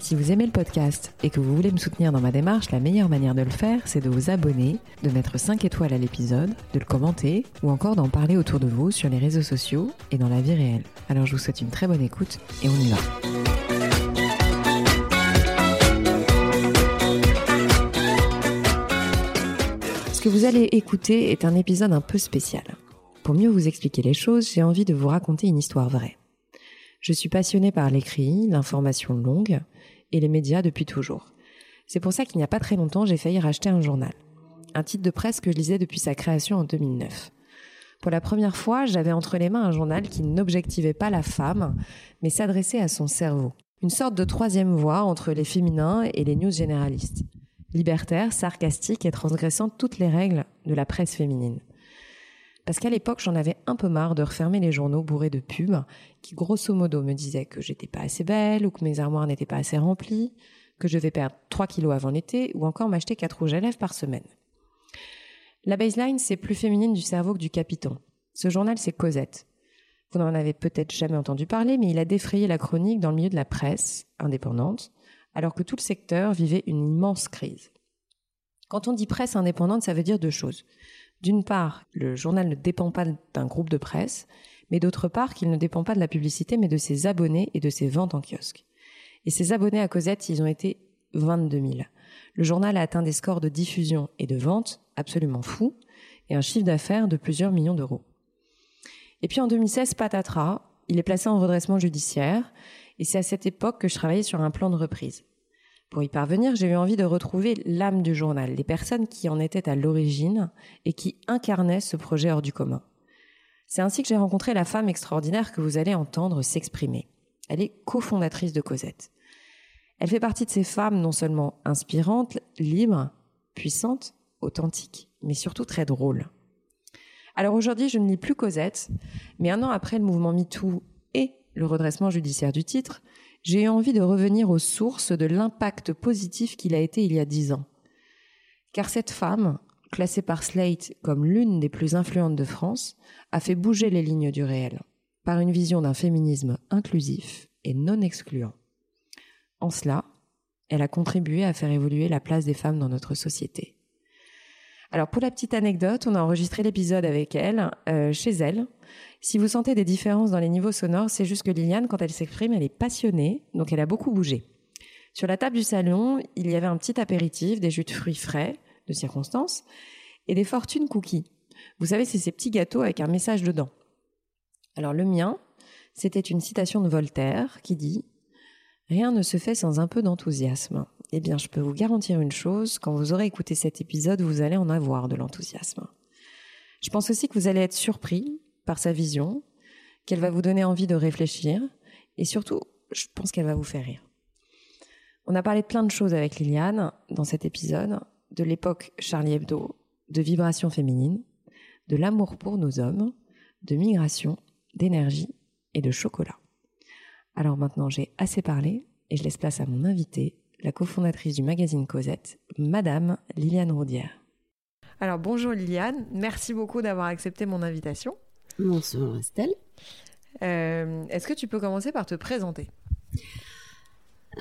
Si vous aimez le podcast et que vous voulez me soutenir dans ma démarche, la meilleure manière de le faire, c'est de vous abonner, de mettre 5 étoiles à l'épisode, de le commenter ou encore d'en parler autour de vous sur les réseaux sociaux et dans la vie réelle. Alors je vous souhaite une très bonne écoute et on y va. Ce que vous allez écouter est un épisode un peu spécial. Pour mieux vous expliquer les choses, j'ai envie de vous raconter une histoire vraie. Je suis passionnée par l'écrit, l'information longue, et les médias depuis toujours. C'est pour ça qu'il n'y a pas très longtemps, j'ai failli racheter un journal. Un titre de presse que je lisais depuis sa création en 2009. Pour la première fois, j'avais entre les mains un journal qui n'objectivait pas la femme, mais s'adressait à son cerveau. Une sorte de troisième voie entre les féminins et les news généralistes. Libertaire, sarcastique et transgressant toutes les règles de la presse féminine. Parce qu'à l'époque, j'en avais un peu marre de refermer les journaux bourrés de pubs qui, grosso modo, me disaient que j'étais pas assez belle ou que mes armoires n'étaient pas assez remplies, que je vais perdre 3 kilos avant l'été ou encore m'acheter 4 rouges à lèvres par semaine. La baseline, c'est plus féminine du cerveau que du capiton. Ce journal, c'est Cosette. Vous n'en avez peut-être jamais entendu parler, mais il a défrayé la chronique dans le milieu de la presse indépendante, alors que tout le secteur vivait une immense crise. Quand on dit presse indépendante, ça veut dire deux choses. D'une part, le journal ne dépend pas d'un groupe de presse, mais d'autre part qu'il ne dépend pas de la publicité, mais de ses abonnés et de ses ventes en kiosque. Et ses abonnés à Cosette, ils ont été 22 000. Le journal a atteint des scores de diffusion et de vente absolument fous, et un chiffre d'affaires de plusieurs millions d'euros. Et puis en 2016, patatras, il est placé en redressement judiciaire, et c'est à cette époque que je travaillais sur un plan de reprise. Pour y parvenir, j'ai eu envie de retrouver l'âme du journal, les personnes qui en étaient à l'origine et qui incarnaient ce projet hors du commun. C'est ainsi que j'ai rencontré la femme extraordinaire que vous allez entendre s'exprimer. Elle est cofondatrice de Cosette. Elle fait partie de ces femmes non seulement inspirantes, libres, puissantes, authentiques, mais surtout très drôles. Alors aujourd'hui, je ne lis plus Cosette, mais un an après le mouvement MeToo et le redressement judiciaire du titre, j'ai eu envie de revenir aux sources de l'impact positif qu'il a été il y a dix ans. Car cette femme, classée par Slate comme l'une des plus influentes de France, a fait bouger les lignes du réel, par une vision d'un féminisme inclusif et non excluant. En cela, elle a contribué à faire évoluer la place des femmes dans notre société. Alors pour la petite anecdote, on a enregistré l'épisode avec elle, euh, chez elle, si vous sentez des différences dans les niveaux sonores, c'est juste que Liliane, quand elle s'exprime, elle est passionnée, donc elle a beaucoup bougé. Sur la table du salon, il y avait un petit apéritif, des jus de fruits frais, de circonstance, et des fortunes cookies. Vous savez, c'est ces petits gâteaux avec un message dedans. Alors le mien, c'était une citation de Voltaire qui dit Rien ne se fait sans un peu d'enthousiasme. Eh bien, je peux vous garantir une chose, quand vous aurez écouté cet épisode, vous allez en avoir de l'enthousiasme. Je pense aussi que vous allez être surpris par sa vision, qu'elle va vous donner envie de réfléchir, et surtout, je pense qu'elle va vous faire rire. On a parlé de plein de choses avec Liliane dans cet épisode, de l'époque Charlie Hebdo, de vibrations féminines, de l'amour pour nos hommes, de migration, d'énergie et de chocolat. Alors maintenant j'ai assez parlé et je laisse place à mon invitée, la cofondatrice du magazine Cosette, Madame Liliane Roudière. Alors bonjour Liliane, merci beaucoup d'avoir accepté mon invitation. Bonsoir Estelle. Euh, est-ce que tu peux commencer par te présenter?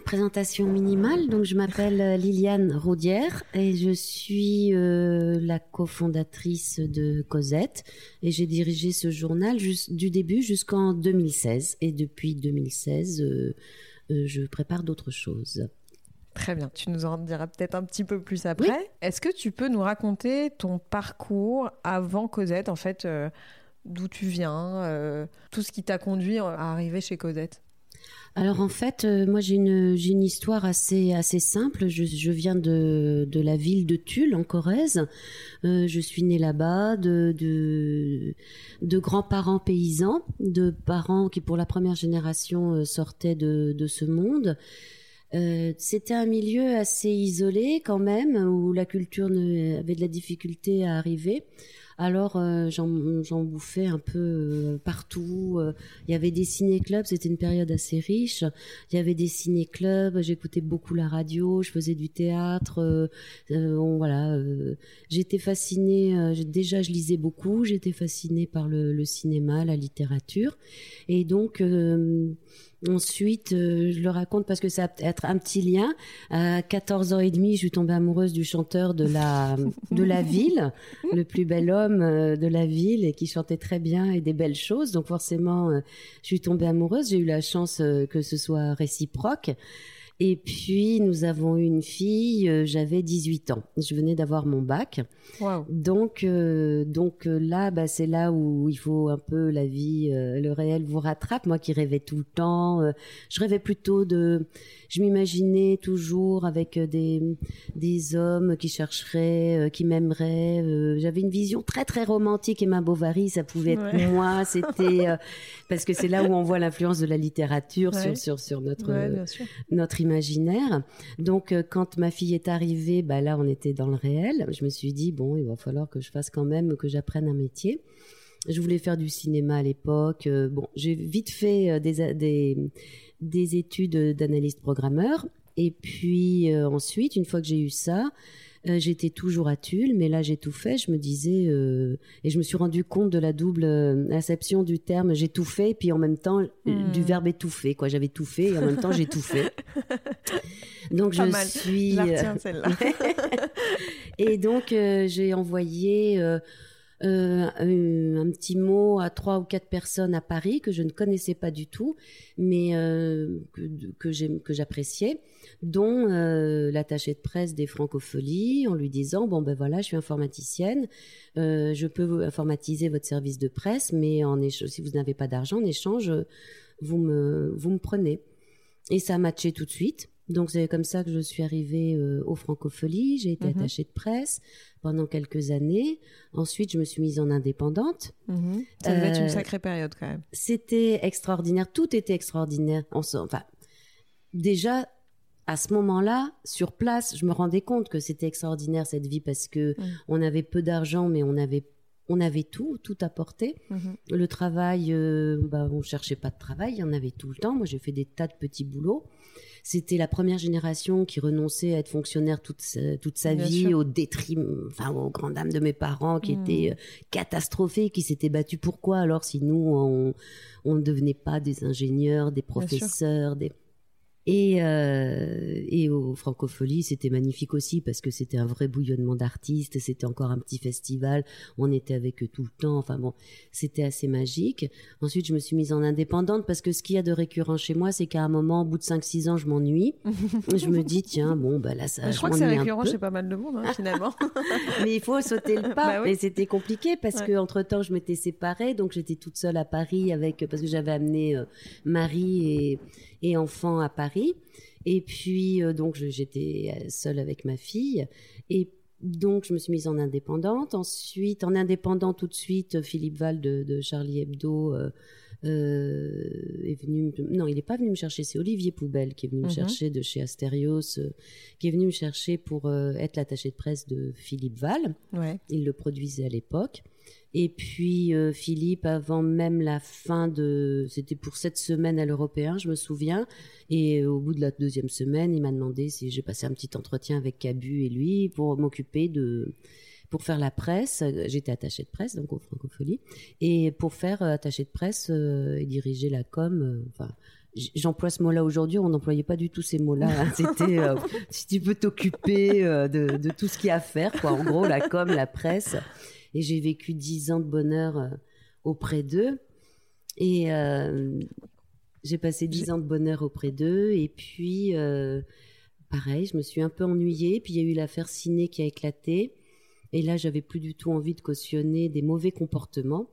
Présentation minimale, donc je m'appelle euh, Liliane Raudière et je suis euh, la cofondatrice de Cosette et j'ai dirigé ce journal du début jusqu'en 2016 et depuis 2016 je prépare d'autres choses. Très bien, tu nous en diras peut-être un petit peu plus après. Est-ce que tu peux nous raconter ton parcours avant Cosette, en fait, d'où tu viens, euh, tout ce qui t'a conduit à arriver chez Cosette alors en fait, euh, moi j'ai une, histoire assez, assez simple. Je, viens de, de, la ville de Tulle en Corrèze. Euh, je suis née là-bas de, de, de grands-parents paysans, de parents qui pour la première génération sortaient de, de ce monde. C'était un milieu assez isolé quand même, où la culture avait de la difficulté à arriver Alors euh, j'en bouffais un peu euh, partout. Euh, il y avait des ciné-clubs, c'était une période assez riche. Il y avait des ciné-clubs, j'écoutais beaucoup la radio, je faisais du théâtre. voilà, j'étais fascinée. déjà, je lisais beaucoup. J'étais fascinée par le, le, cinéma, la littérature, et donc Ensuite, euh, je le raconte parce que ça va être un petit lien. À 14 ans et demi, je suis tombée amoureuse du chanteur de la de la ville, le plus bel homme euh, de la ville et qui chantait très bien et des belles choses. Donc forcément, euh, je suis tombée amoureuse. J'ai eu la chance que ce soit réciproque. Et puis, nous avons eu une fille, euh, j'avais 18 ans. Je venais d'avoir mon bac. Donc, euh, donc euh, là, bah, c'est là où il faut un peu la vie, le réel vous rattrape. Moi qui rêvais tout le temps, je rêvais plutôt de je m'imaginais toujours avec euh, des, des hommes qui chercheraient, euh, qui m'aimeraient. Euh, j'avais une vision très très romantique. Emma Bovary, ça pouvait être moi. C'était parce que c'est là où on voit l'influence de la littérature sur, sur, sur notre, notre imaginaire. Donc quand ma fille est arrivée, bah là on était dans le réel. Je me suis dit bon, il va falloir que je fasse quand même que j'apprenne un métier. Je voulais faire du cinéma à l'époque. bon, j'ai vite fait des, des des études d'analyste programmeur. Et puis euh, ensuite, une fois que j'ai eu ça, euh, j'étais toujours à Tulle, mais là j'ai tout fait. Je me disais euh, et je me suis rendu compte de la double acception du terme. J'ai tout fait, et puis en même temps hmm. du verbe étouffer. Quoi, j'avais tout fait et en même temps j'ai tout fait. Donc je suis. celle-là. et donc j'ai envoyé euh, un, petit mot à trois ou quatre personnes à Paris que je ne connaissais pas du tout, mais euh, que, que j'appréciais, dont euh, l'attaché de presse des Francopholies, en lui disant bon ben voilà, je suis informaticienne, je peux informatiser votre service de presse, mais en si vous n'avez pas d'argent en échange, vous me vous me prenez. Et ça a matché tout de suite. Donc c'est comme ça que je suis arrivée euh, aux Francopholies. J'ai été mhm. attachée de presse pendant quelques années. Ensuite, je me suis mise en indépendante. Mhm. Ça devait être une euh, sacrée période quand même. C'était extraordinaire. Tout était extraordinaire. enfin, déjà à ce moment-là, sur place, je me rendais compte que c'était extraordinaire cette vie parce que mm. on avait peu d'argent, mais on avait on avait tout, tout à portée. Mhm. Le travail, euh, bah, on cherchait pas de travail, il y en avait tout le temps. Moi, j'ai fait des tas de petits boulots. C'était la première génération qui renonçait à être fonctionnaire toute sa, toute sa vie au détriment, enfin aux grandes dames de mes parents qui hmm. étaient euh, catastrophés, qui s'étaient battus. Pourquoi alors si nous on, on ne devenait pas des ingénieurs, des professeurs, des et, euh, et au Francofolie, c'était magnifique aussi parce que c'était un vrai bouillonnement d'artistes. C'était encore un petit festival. On était avec eux tout le temps. Enfin bon, c'était assez magique. Ensuite, je me suis mise en indépendante parce que ce qu'il y a de récurrent chez moi, c'est qu'à un moment, au bout de 5-6 ans, je m'ennuie. je me dis, tiens, bon, bah là, ça. Je, crois que c'est récurrent chez pas mal de monde, hein, finalement. Mais il faut sauter le pas. Bah et c'était compliqué parce que entre temps, je m'étais séparée. Donc, j'étais toute seule à Paris avec, parce que j'avais amené euh, Marie et, et enfant à Paris. Et puis, euh, donc, j'étais seule avec ma fille. Et donc, je me suis mise en indépendante. Ensuite, en indépendant tout de suite, Philippe Val de, Charlie Hebdo euh, euh, est venu. Non, il n'est pas venu me chercher. C'est Olivier Poubelle qui est venu me mhm. chercher de chez Astérios, qui est venu me chercher pour être l'attaché de presse de Philippe Val. Ouais. Il le produisait à l'époque. Et puis euh, Philippe, avant même la fin de, c'était pour cette semaine à l'Européen, je me souviens. Et au bout de la deuxième semaine, il m'a demandé si j'ai passé un petit entretien avec Cabu et lui pour m'occuper de, pour faire la presse. J'étais attachée de presse donc au Francophonie et pour faire euh, attachée de presse euh, et diriger la com. enfin, j'emploie ce mot-là aujourd'hui, on n'employait pas du tout ces mots-là. Hein. C'était si tu peux t'occuper de, de, tout ce qu'il y a à faire, quoi. En gros, la com, la presse et j'ai vécu dix ans de bonheur euh, auprès d'eux. Et euh, j'ai passé dix ans de bonheur auprès d'eux. Et puis, euh, pareil, je me suis un peu ennuyée. Puis il y a eu l'affaire Ciné qui a éclaté. Et là, j'avais plus du tout envie de cautionner des mauvais comportements.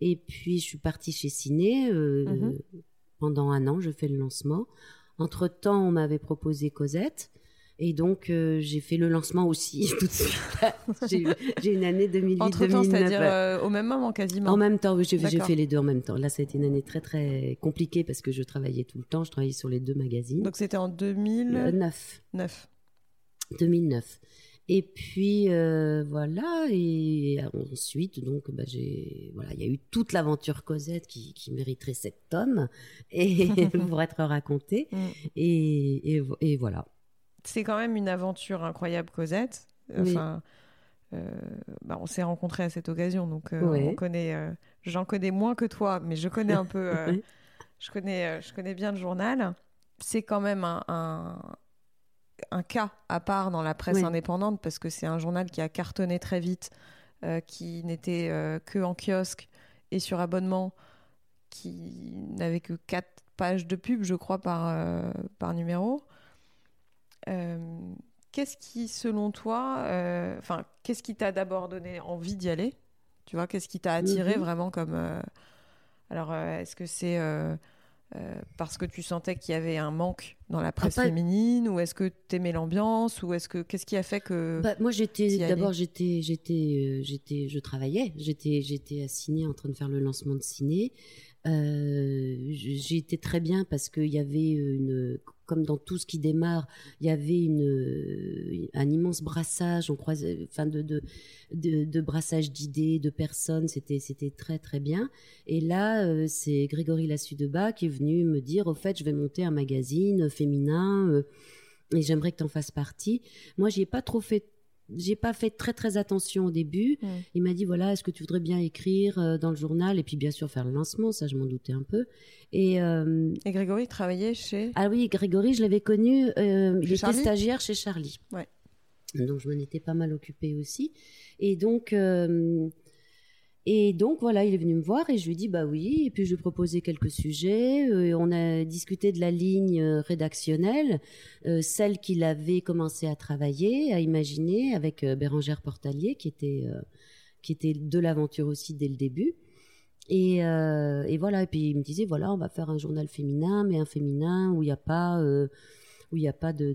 Et puis, je suis partie chez Ciné. Mm-hmm. Pendant un an, je fais le lancement. Entre-temps, on m'avait proposé Cosette. Et donc, euh, j'ai fait le lancement aussi tout de suite. j'ai une année 2008 Entre temps, c'est-à-dire euh, au même moment quasiment En même temps, oui, j'ai fait les deux en même temps. Là, ça a été une année très, très compliquée parce que je travaillais tout le temps. Je travaillais sur les deux magazines. Donc, c'était en 2009 9. 2009. Et puis euh, voilà, et ensuite donc bah, j'ai voilà, il y a eu toute l'aventure Cosette qui, qui mériterait sept tomes et pour être racontée. Mm. Et, et, et voilà. C'est quand même une aventure incroyable, Cosette. Oui. Enfin, euh, bah, on s'est rencontrés à cette occasion, donc euh, on connaît. euh, J'en connais moins que toi, mais je connais un peu. Oui. je connais, je connais bien le journal. C'est quand même un, un, un cas à part dans la presse indépendante parce que c'est un journal qui a cartonné très vite, qui n'était que en kiosque et sur abonnement, qui n'avait que quatre pages de pub, je crois, par, par numéro. Euh, qu'est-ce qui, selon toi, euh, enfin, qu'est-ce qui t'a d'abord donné envie d'y aller? Tu vois, qu'est-ce qui t'a attiré Mhm. vraiment comme euh, Alors, est-ce que c'est euh, parce que tu sentais qu'il y avait un manque dans la presse pas- féminine, ou est-ce que t'aimais l'ambiance, ou est-ce que qu'est-ce qui a fait que Bah, moi, j'étais d'abord, j'étais, j'étais, euh, j'étais, je travaillais. J'étais, j'étais à Ciné en train de faire le lancement de Ciné. Euh, j- j'ai été très bien parce qu'il y avait une, comme dans tout ce qui démarre, il y avait une, euh, un immense brassage. On croisait, enfin de, de, brassage d'idées, de personnes. C'était, c'était très très bien. Et là, euh, c'est Grégory Lassu-Debat qui est venu me dire, au fait, je vais monter un magazine féminin. euh, et j'aimerais que tu en fasses partie. Moi, j'y ai pas trop fait, j'ai pas fait très très attention au début. Mm. Il m'a dit voilà, est-ce que tu voudrais bien écrire euh, dans le journal et puis bien sûr faire le lancement, ça je m'en doutais un peu. Et euh, Et Grégory travaillait chez ah oui, Grégory, je l'avais connu, euh, il était stagiaire chez Charlie. Ouais. Donc je m'en étais pas mal occupée aussi. Et donc euh, et donc voilà, il est venu me voir et je lui ai dit bah oui. Et puis je lui ai proposé quelques sujets. Euh, on a discuté de la ligne euh, rédactionnelle, euh, celle qu'il avait commencé à travailler, à imaginer avec Bérangère Portalier, qui était qui était de l'aventure aussi dès le début. Et, voilà. Et puis il me disait voilà, on va faire un journal féminin, mais un féminin où il n'y a pas où il a pas de,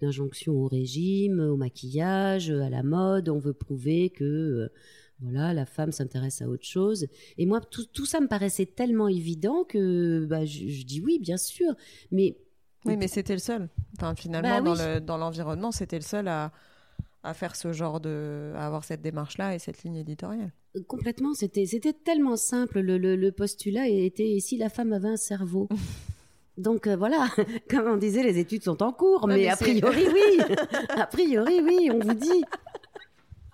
d'injonction au régime, au maquillage, à la mode. On veut prouver que voilà, la femme s'intéresse à autre chose. Et moi, tout, tout ça me paraissait tellement évident que bah, je, je dis oui, bien sûr. Mais Oui, mais c'était le seul. Enfin, finalement, Bah dans oui. le- dans l'environnement, c'était le seul à, à faire ce genre de. à avoir cette démarche-là et cette ligne éditoriale. complètement, c'était, tellement simple. Le, le, le postulat était et si la femme avait un cerveau? Donc euh, voilà, comme on disait, les études sont en cours, mais, mais a priori oui, a priori oui, on vous dit.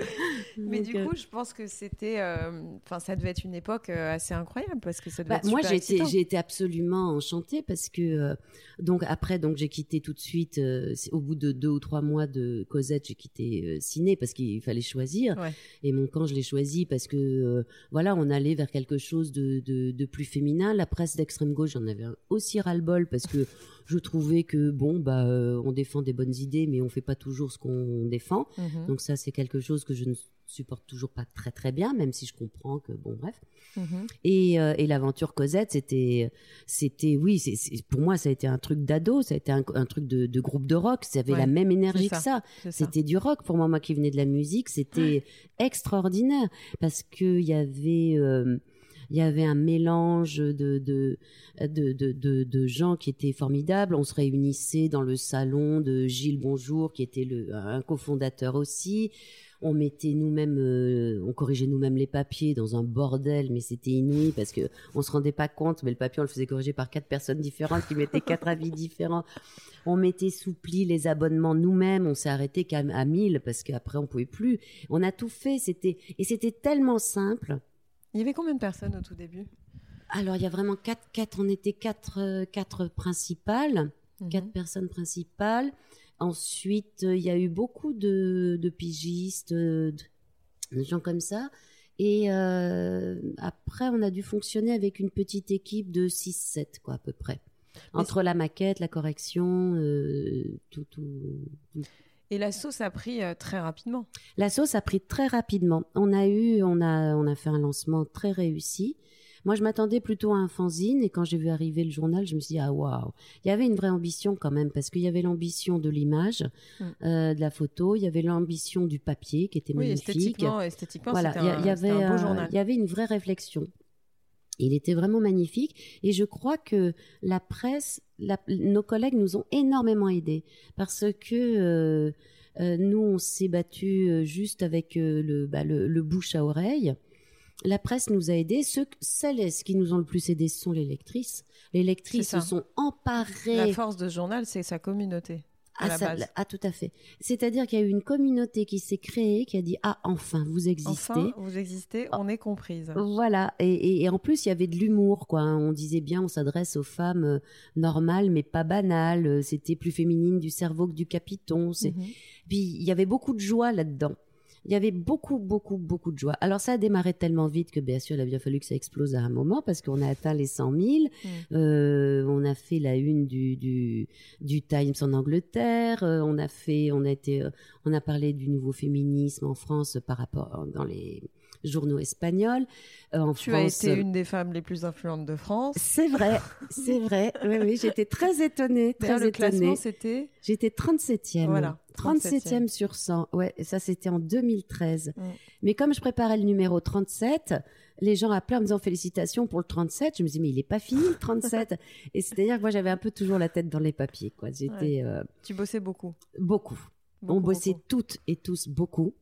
Mais du euh, coup, je pense que c'était. euh, Enfin, ça devait être une époque euh, assez incroyable parce que ça devait Bah, être moi, j'ai été, j'ai été absolument enchantée parce que euh, donc après, donc j'ai quitté tout de suite. euh, au bout de deux ou trois mois de Cosette, j'ai quitté Ciné parce qu'il fallait choisir. Ouais. Et mon camp, je l'ai choisi parce que voilà, on allait vers quelque chose de, de, de plus féminin. La presse d'extrême gauche, j'en avais aussi ras-le-bol parce que je trouvais que bon, bah, on défend des bonnes idées, mais on fait pas toujours ce qu'on défend. Mhm, Donc ça, c'est quelque chose que je ne supporte toujours pas très très bien, même si je comprends que bon, bref. mhm. Et, euh, et l'aventure Cosette, c'était, c'était, oui, c'est, c'est- pour moi, ça a été un truc d'ado, ça a été un, un truc de, de groupe de rock, ça avait Ouais, la même énergie que ça. C'était du rock pour moi, moi qui venais de la musique, c'était extraordinaire parce que il y avait, euh, il y avait un mélange de de, de de de de gens qui étaient formidables. On se réunissait dans le salon de Gilles Bonjour, qui était le un cofondateur aussi. On mettait nous-mêmes, euh, on corrigeait nous-mêmes les papiers dans un bordel, mais c'était inouï parce que on se rendait pas compte, mais le papier on le faisait corriger par quatre personnes différentes qui mettaient quatre avis différents. On mettait sous pli les abonnements nous-mêmes, on s'est arrêté qu'à à 1000 parce qu'après on pouvait plus. On a tout fait, c'était et c'était tellement simple. Il y avait combien de personnes au tout début? Alors il y a vraiment quatre, quatre, on était quatre, euh, quatre principales, Mhm. quatre personnes principales. Ensuite, il y a eu beaucoup de, de pigistes, euh, de, de gens comme ça. Et euh, après, on a dû fonctionner avec une petite équipe de 6-7, quoi, à peu près. Entre la maquette, la correction, euh, tout, tout, tout. Et la sauce a pris euh, très rapidement. La sauce a pris très rapidement. On a eu, on a, on a fait un lancement très réussi. Moi, je m'attendais plutôt à un fanzine et quand j'ai vu arriver le journal, je me suis dit ah waouh, il y avait une vraie ambition quand même parce qu'il y avait l'ambition de l'image, Mm. euh, de la photo, il y avait l'ambition du papier qui était Oui, magnifique. esthétiquement, esthétiquement Voilà, il y, avait, un beau euh, journal. il y avait une vraie réflexion. Il était vraiment magnifique et je crois que la presse, la- nos collègues nous ont énormément aidés parce que euh, nous, on s'est battu juste avec le, bah, le, le, bouche à oreille. La presse nous a aidés. Ceux, celles qui nous ont le plus aidés, ce sont les lectrices. Les lectrices se sont emparées. La force de ce journal, c'est sa communauté. Ah, tout à fait. C'est-à-dire qu'il y a eu une communauté qui s'est créée, qui a dit ah enfin vous existez. Enfin vous existez, on est comprise. Voilà. Et, en plus il y avait de l'humour quoi. On disait bien on s'adresse aux femmes euh, normales mais pas banales. C'était plus féminine du cerveau que du capiton. Mhm. Puis il y avait beaucoup de joie là-dedans il y avait beaucoup, beaucoup, beaucoup de joie. Alors ça a démarré tellement vite que bien sûr, il a bien fallu que ça explose à un moment parce qu'on a atteint les 100 000. Mm. Euh, on a fait la une du, du, du Times en Angleterre. Euh, on a fait, on a été, euh, on a parlé du nouveau féminisme en France par rapport dans les journaux espagnols. Euh, en tu as été une des femmes les plus influentes de France. C'est vrai, c'est vrai. Oui, oui, j'étais très étonnée, très le classement, c'était J'étais 37e. Voilà. 37e sur 100. Ouais, et ça c'était en 2013. Mm. Mais comme je préparais le numéro 37, les gens appelaient en me disant félicitations pour le 37. Je me disais mais il est pas fini le 37. et c'est-à-dire que moi j'avais un peu toujours la tête dans les papiers quoi. J'étais euh, Tu bossais beaucoup. Beaucoup. On bossait toutes et tous beaucoup.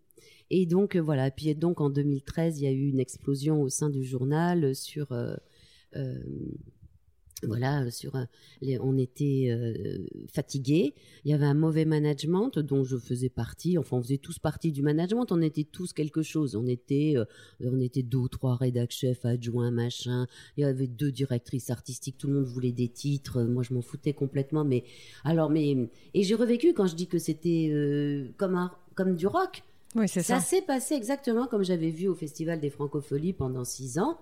Et donc euh, voilà. Puis donc en 2013, il y a eu une explosion au sein du journal sur euh, euh voilà, sur on était fatigués. Il y avait un mauvais management dont je faisais partie. Enfin, on faisait tous partie du management. On était tous quelque chose. On était, on était deux ou trois rédac chefs, adjoints, machin. Il y avait deux directrices artistiques. Tout le monde voulait des titres. Moi, je m'en foutais complètement. Mais alors, mais et j'ai revécu quand je dis que c'était comme un, comme du rock. Oui, c'est ça. Ça s'est passé exactement comme j'avais vu au Festival des Francopholies pendant six ans.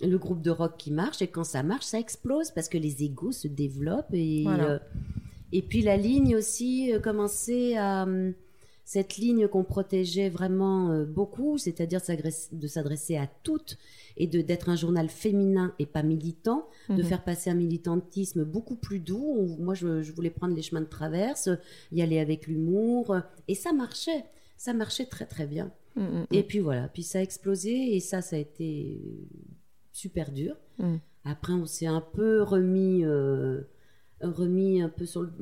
Le groupe de rock qui marche, et quand ça marche, ça explose parce que les égos se développent. Et, euh, et puis la ligne aussi euh, commençait à. Hum, cette ligne qu'on protégeait vraiment euh, beaucoup, c'est-à-dire de s'adresser à toutes et de d'être un journal féminin et pas militant, de mhm. faire passer un militantisme beaucoup plus doux. Moi, je, je, voulais prendre les chemins de traverse, y aller avec l'humour, et ça marchait ça marchait très très bien. Mm, mm, mm. Et puis voilà, puis ça a explosé et ça, ça a été super dur. Après, on s'est un peu remis, euh, remis un peu sur le.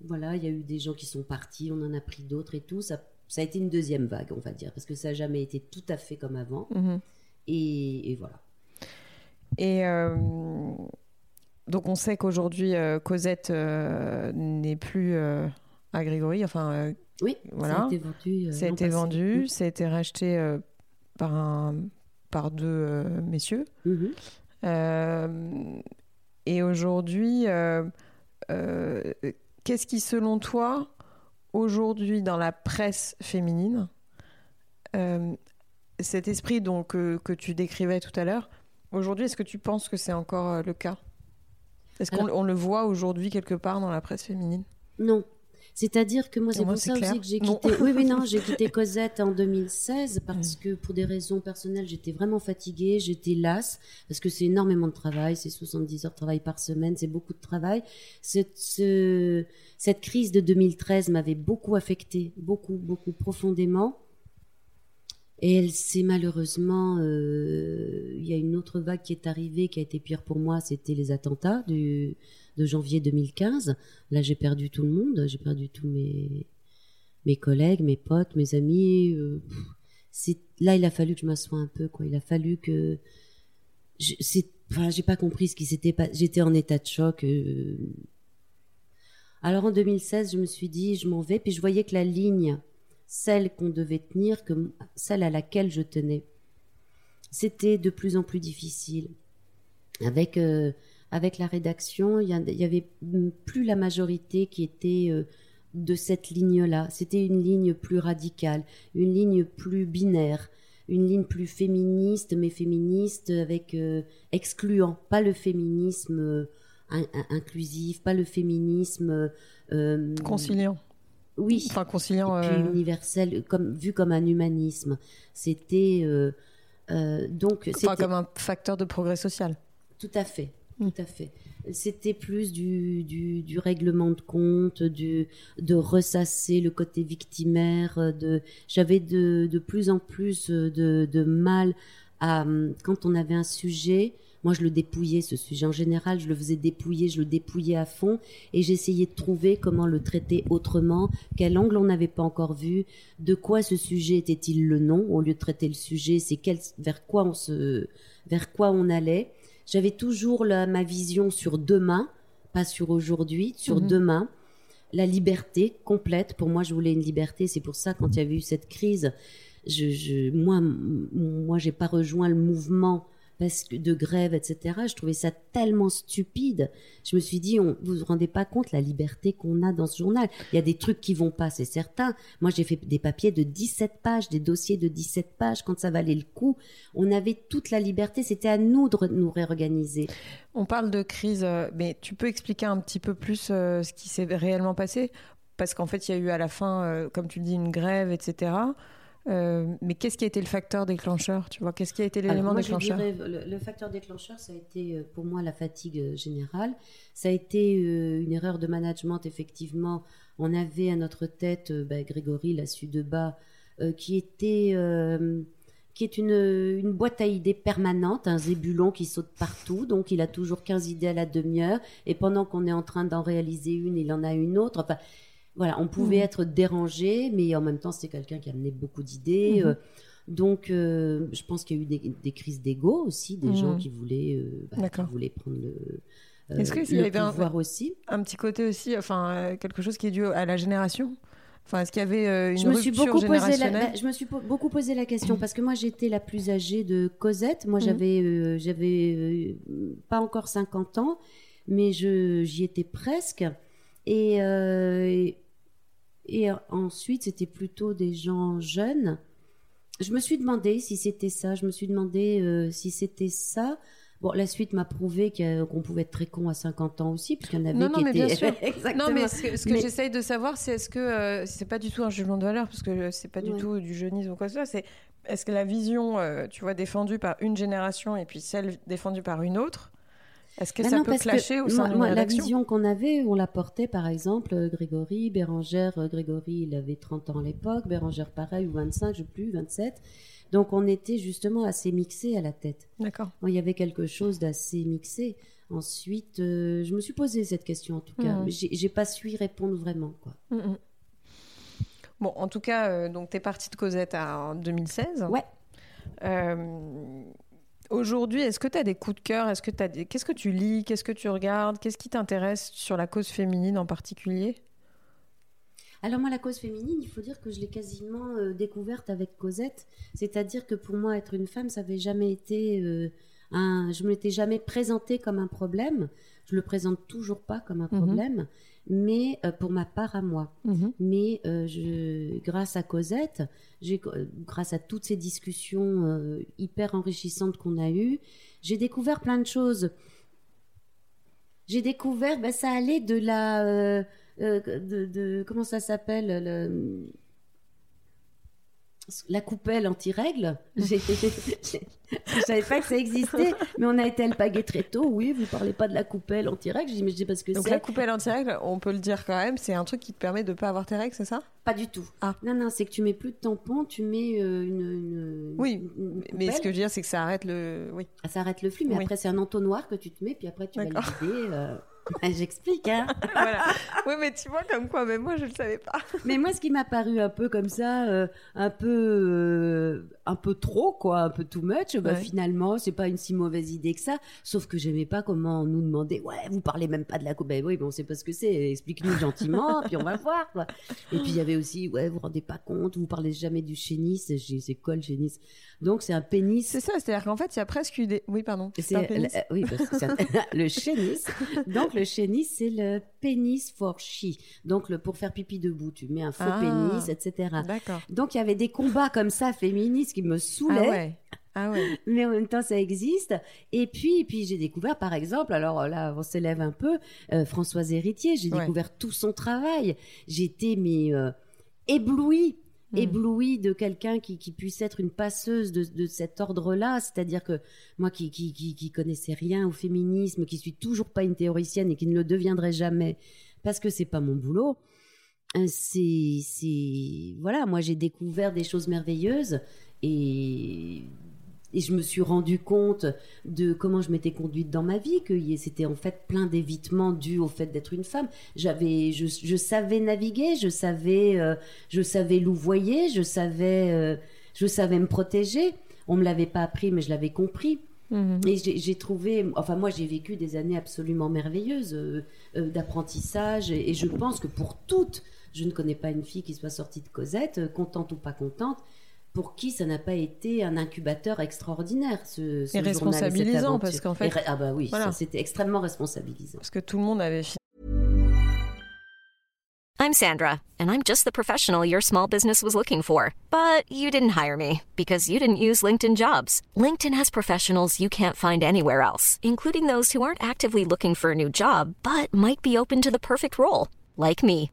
Voilà, il y a eu des gens qui sont partis, on en a pris d'autres et tout. Ça, ça a été une deuxième vague, on va dire, parce que ça n'a jamais été tout à fait comme avant. Et, voilà. Et euh, donc, on sait qu'aujourd'hui, euh, Cosette n'est plus à Grégory, enfin oui, voilà. ça a été vendu. Euh, ça a été vendu, ça a été racheté euh, par, un, par deux euh, messieurs. Mhm. et aujourd'hui, qu'est-ce qui, selon toi, aujourd'hui, dans la presse féminine, cet esprit donc, que tu décrivais tout à l'heure, aujourd'hui, est-ce que tu penses que c'est encore le cas? Est-ce qu'on le voit aujourd'hui quelque part dans la presse féminine? Non, c'est-à-dire que moi, c'est pour ça aussi que j'ai quitté. Oui, oui, non, j'ai quitté Cosette en 2016 parce que pour des raisons personnelles, j'étais vraiment fatiguée, j'étais lasse parce que c'est énormément de travail, c'est 70 heures de travail par semaine, c'est beaucoup de travail. Cette, cette crise de 2013 m'avait beaucoup affectée, beaucoup, beaucoup profondément. Et elle s'est malheureusement, euh, il y a une autre vague qui est arrivée qui a été pire pour moi, c'était les attentats du de janvier 2015. Là, j'ai perdu tout le monde, j'ai perdu tous mes, mes collègues, mes potes, mes amis. Euh, c'est là, il a fallu que je m'assoie un peu, quoi. Il a fallu que c'est, enfin, j'ai pas compris ce qui s'était pas. J'étais en état de choc. Euh. Alors en 2016, je me suis dit, je m'en vais, puis je voyais que la ligne, celle qu'on devait tenir, que celle à laquelle je tenais, c'était de plus en plus difficile. Avec euh, avec la rédaction, il y, avait plus la majorité qui était euh, de cette ligne-là. C'était une ligne plus radicale, une ligne plus binaire, une ligne plus féministe, mais féministe avec euh, excluant, pas le féminisme euh, inclusif, pas le féminisme conciliant. Oui, enfin conciliant, universel, comme vu comme un humanisme. C'était donc enfin, comme un facteur de progrès social. Tout à fait. Tout à fait. C'était plus du, du, règlement de compte, du, de ressasser le côté victimaire. De, j'avais de, plus en plus de, de mal à, quand on avait un sujet, moi je le dépouillais ce sujet. En général, je le faisais dépouiller, je le dépouillais à fond et j'essayais de trouver comment le traiter autrement, quel angle on n'avait pas encore vu, de quoi ce sujet était-il le nom au lieu de traiter le sujet, c'est vers quoi on se, vers quoi on allait. J'avais toujours la, ma vision sur demain, pas sur aujourd'hui, sur Mhm. demain. La liberté complète. Pour moi, je voulais une liberté. C'est pour ça, quand il y avait eu cette crise, je, je, moi, moi, j'ai pas rejoint le mouvement de grève, etc. Je trouvais ça tellement stupide. Je me suis dit, on, vous vous rendez pas compte la liberté qu'on a dans ce journal. Il y a des trucs qui vont pas, c'est certain. Moi, j'ai fait des papiers de 17 pages, des dossiers de 17 pages quand ça valait le coup. On avait toute la liberté. C'était à nous de nous réorganiser. On parle de crise, euh, mais tu peux expliquer un petit peu plus euh, ce qui s'est réellement passé? Parce qu'en fait, il y a eu à la fin, euh, comme tu le dis, une grève, etc. Euh, mais qu'est-ce qui a été le facteur déclencheur Tu vois, qu'est-ce qui a été l'élément déclencheur je dirais, le, le facteur déclencheur, ça a été euh, pour moi la fatigue euh, générale. Ça a été euh, une erreur de management, effectivement. On avait à notre tête bah, Grégory Lassu de bas, euh, qui était. qui est une, une boîte à idées permanente, un zébulon qui saute partout, donc il a toujours 15 idées à la demi-heure, et pendant qu'on est en train d'en réaliser une, il en a une autre. Enfin, voilà, on pouvait Mhm. être dérangé, mais en même temps, c'était quelqu'un qui amenait beaucoup d'idées. Mhm. euh, donc, euh, je pense qu'il y a eu des, des crises d'ego aussi, des gens qui voulaient, euh, bah, qui voulaient prendre le, euh, Est-ce qu'il y le avait un- pouvoir aussi. Un petit côté aussi, enfin, quelque chose qui est dû à la génération? Enfin, est-ce qu'il y avait une je me suis beaucoup posé la, bah, je me suis beaucoup posé la question parce que moi j'étais la plus âgée de Cosette. Moi Mhm. j'avais j'avais pas encore 50 ans, mais j'y étais presque. Et euh, et, et ensuite c'était plutôt des gens jeunes. Je me suis demandé si c'était ça. Je me suis demandé euh, si c'était ça. Bon, la suite m'a prouvé que- qu'on pouvait être très con à 50 ans aussi, puisqu'il y en avait Non, non, qui mais étaient bien sûr. Exactement. Non, mais ce que, ce que Mais- j'essaye de savoir, c'est est-ce que euh, c'est pas du tout un jugement de valeur, parce que c'est pas du Ouais. tout du jeunisme ou quoi que ce soit. C'est est-ce que la vision, euh, tu vois, défendue par une génération et puis celle défendue par une autre, est-ce que Bah ça non, peut clasher au sein moi- moi, La vision qu'on avait, on la portait par exemple, euh, Grégory, Bérangère, euh, Grégory, il avait 30 ans à l'époque, Bérangère pareil, ou 25, je sais plus, 27. Donc on était justement assez mixés à la tête. D'accord. Il y avait quelque chose d'assez mixé. Ensuite, euh, je me suis posé cette question en tout cas, Mhm. mais j'ai pas su y répondre vraiment. Quoi. Mm, mm. Bon, en tout cas, euh, donc t'es partie de Cosette à- en 2016. Ouais. Euh, Aujourd'hui, est-ce que tu as des coups de cœur? Est-ce que t'as des... Qu'est-ce que tu lis? Qu'est-ce que tu regardes? Qu'est-ce qui t'intéresse sur la cause féminine en particulier? Alors moi, la cause féminine, il faut dire que je l'ai quasiment euh, découverte avec Cosette. C'est-à-dire que pour moi, être une femme, ça n'avait jamais été euh, un... Je me l'étais jamais présentée comme un problème. Je le présente toujours pas comme un Mhm. problème, mais euh, pour ma part à moi. Mais euh, je, grâce à Cosette, j'ai, euh, grâce à toutes ces discussions euh, hyper enrichissantes qu'on a eues, j'ai découvert plein de choses. J'ai découvert, ben, ça allait de la, de, de- comment ça s'appelle, le- la coupelle j'ai- Je savais pas que ça existait, mais on a été alpagué très tôt. Oui, vous parlez pas de la coupelle anti-règles. Je dis, mais je sais pas ce que Donc la coupelle anti-règles, on peut le dire quand même, c'est un truc qui te permet de pas avoir tes règles, c'est ça? Pas du tout. Ah. Non, non, c'est que tu mets plus de tampons, tu mets euh, une, une- Oui, une- Mais ce que je veux dire, c'est que ça arrête le... Oui. Ah, ça arrête le flux, mais Oui. après c'est un entonnoir que tu te mets, puis après tu vas le vider. euh. J'explique, hein. voilà. Oui, mais tu vois, comme quoi, même moi, je le savais pas. Mais moi, ce qui m'a paru un peu comme ça, euh, un peu, euh, un peu trop, quoi, un peu too much, bah, Ouais. finalement, c'est pas une si mauvaise idée que ça. Sauf que j'aimais pas comment on nous demandait, ouais, vous parlez même pas de la coupe. Ben oui, mais on sait pas ce que c'est. Explique-nous gentiment, puis on va voir, quoi. Et puis il y avait aussi, ouais, vous vous rendez pas compte, vous parlez jamais du chénis. C'est quoi le chénis Donc c'est un pénis. C'est ça, c'est-à-dire qu'en fait, il y a presque eu des... Oui, pardon. C'est euh, oui, parce que un- le chénis. Donc le chénis, c'est le pénis for she. Donc le pour faire pipi debout, tu mets un faux Ah. pénis, etc. Donc il y avait des combats comme ça féministes qui me Ah saoulaient, ouais. Ah ouais. mais en même temps ça existe. Et puis, et puis j'ai découvert par exemple, alors là on s'élève un peu, euh, Françoise Héritier, j'ai Ouais. découvert tout son travail. J'étais mais euh, éblouie. Mm. éblouie de quelqu'un qui, qui puisse être une passeuse de, de cet ordre-là, c'est-à-dire que moi qui, qui, qui, qui connaissais rien au féminisme, qui suis toujours pas une théoricienne et qui ne le deviendrai jamais parce que c'est pas mon boulot, euh, c'est, c'est, voilà, moi j'ai découvert des choses merveilleuses et et je me suis rendu compte de comment je m'étais conduite dans ma vie, que c'était en fait plein d'évitements dus au fait d'être une femme. J'avais, je, savais naviguer, je savais, euh, je savais louvoyer, je savais, euh, je savais me protéger. On me l'avait pas appris, mais je l'avais compris. Mhm. Et j'ai trouvé, enfin moi j'ai vécu des années absolument merveilleuses euh, d'apprentissage et, et, je pense que pour toutes, je ne connais pas une fille qui soit sortie de Cosette, contente ou pas contente, pour qui ça n'a pas été un incubateur extraordinaire, ce, ce et responsabilisant parce qu'en fait, ah bah oui, c'était extrêmement responsabilisant. Parce que tout le monde avait. I'm Sandra, and I'm just the professional your small business was looking for, but you didn't hire me because you didn't use LinkedIn Jobs. LinkedIn has professionals you can't find anywhere else, including those who aren't actively looking for a new job but might be open to the perfect role, like me.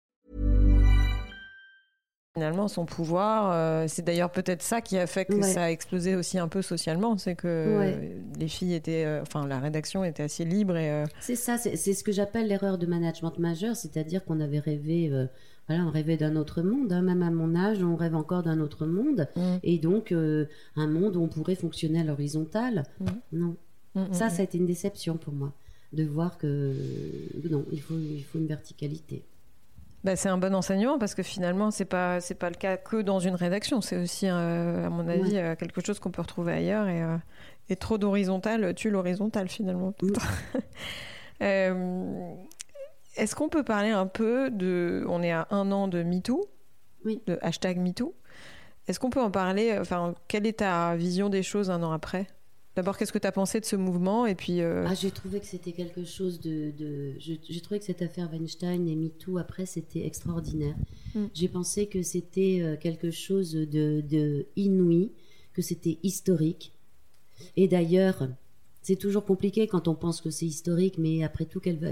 Finalement, son pouvoir, euh, c'est d'ailleurs peut-être ça qui a fait que ça a explosé aussi un peu socialement, c'est que les filles étaient, euh, enfin la rédaction était assez libre et. Euh, c'est ça, c'est ce que j'appelle l'erreur de management majeur, c'est-à-dire qu'on avait rêvé voilà, on rêvait d'un autre monde, hein, même à mon âge, on rêve encore d'un autre monde, mm. et donc un monde où on pourrait fonctionner à l'horizontale. Mm. Non, mm, ça, ça a été une déception pour moi, de voir que non, il faut, il faut une verticalité. Bah, c'est un bon enseignement parce que finalement, c'est pas c'est pas le cas que dans une rédaction. C'est aussi, euh, à mon avis, euh, quelque chose qu'on peut retrouver ailleurs. Et, euh, et trop d'horizontal tue l'horizontal finalement. Est-ce qu'on peut parler un peu de. On est à un an de MeToo, oui. de hashtag MeToo. Est-ce qu'on peut en parler Enfin, quelle est ta vision des choses un an après? D'abord, qu'est-ce que tu as pensé de ce mouvement et puis euh, ah, J'ai trouvé que c'était quelque chose de... J'ai trouvé que cette affaire Weinstein et MeToo, après, c'était extraordinaire. Mm. J'ai pensé que c'était euh, quelque chose de, de inouï, que c'était historique. Et d'ailleurs, c'est toujours compliqué quand on pense que c'est historique, mais après tout, quelle va...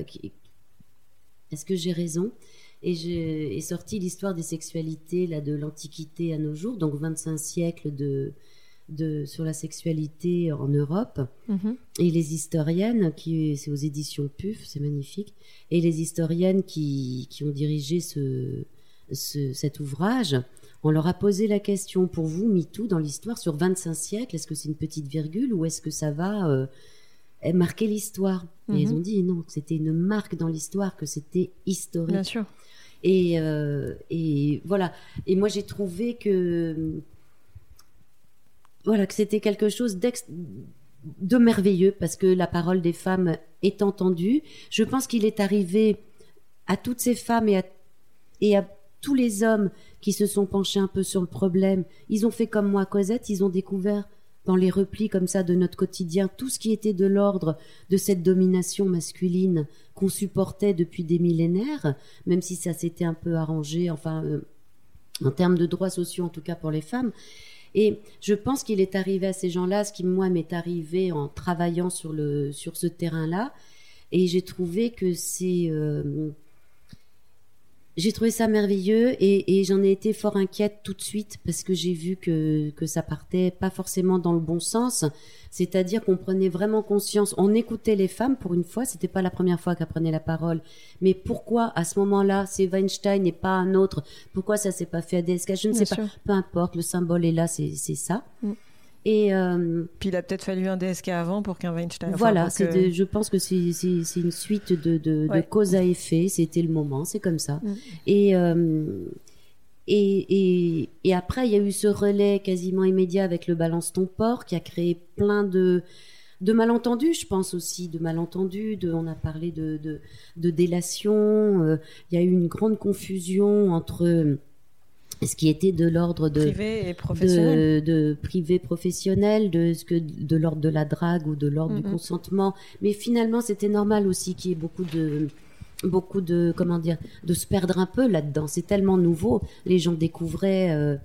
Est-ce que j'ai raison? Et j'ai sorti l'histoire des sexualités là, de l'Antiquité à nos jours, donc 25 siècles de, de, sur la sexualité en Europe. Mhm. Et les historiennes, qui c'est aux éditions PUF, c'est magnifique, et les historiennes qui, qui ont dirigé ce, cet ouvrage, on leur a posé la question, pour vous, MeToo, dans l'histoire, sur 25 siècles, est-ce que c'est une petite virgule ou est-ce que ça va euh, marquer l'histoire? Et ils mhm. ont dit non, que c'était une marque dans l'histoire, que c'était historique. Bien sûr. Et, euh, et voilà. Et moi, j'ai trouvé que voilà, que c'était quelque chose de merveilleux parce que la parole des femmes est entendue. Je pense qu'il est arrivé à toutes ces femmes et à, et à tous les hommes qui se sont penchés un peu sur le problème. Ils ont fait comme moi, Cosette, ils ont découvert dans les replis comme ça de notre quotidien tout ce qui était de l'ordre de cette domination masculine qu'on supportait depuis des millénaires, même si ça s'était un peu arrangé, enfin, euh, en termes de droits sociaux en tout cas pour les femmes. Et je pense qu'il est arrivé à ces gens-là ce qui, moi, m'est arrivé en travaillant sur, le, sur ce terrain-là. Et j'ai trouvé que c'est. Euh, j'ai trouvé ça merveilleux et, j'en ai été fort inquiète tout de suite parce que j'ai vu que, que ça partait pas forcément dans le bon sens. C'est-à-dire qu'on prenait vraiment conscience, on écoutait les femmes pour une fois, c'était pas la première fois qu'elles prenaient la parole. Mais pourquoi à ce moment-là, c'est Weinstein et pas un autre? Pourquoi ça s'est pas fait à DSK Je ne sais pas. Peu importe, le symbole est là, c'est ça. Mm. Et euh, puis il a peut-être fallu un DSK avant pour qu'un Weinstein. Voilà, je pense que c'est une suite de, de, cause à effet. C'était le moment, c'est comme ça. Mm. Et, euh, et, et, et, après, il y a eu ce relais quasiment immédiat avec le Balance ton port qui a créé plein de, de malentendus, je pense aussi, de malentendus. De, on a parlé de, de, de délation. Euh, il y a eu une grande confusion entre ce qui était de l'ordre de privé et professionnel, de, privé professionnel, de ce que de l'ordre de la drague ou de l'ordre du consentement. Mais finalement, c'était normal aussi qu'il y ait beaucoup de beaucoup de comment dire de se perdre un peu là-dedans. C'est tellement nouveau. Les gens découvraient, euh,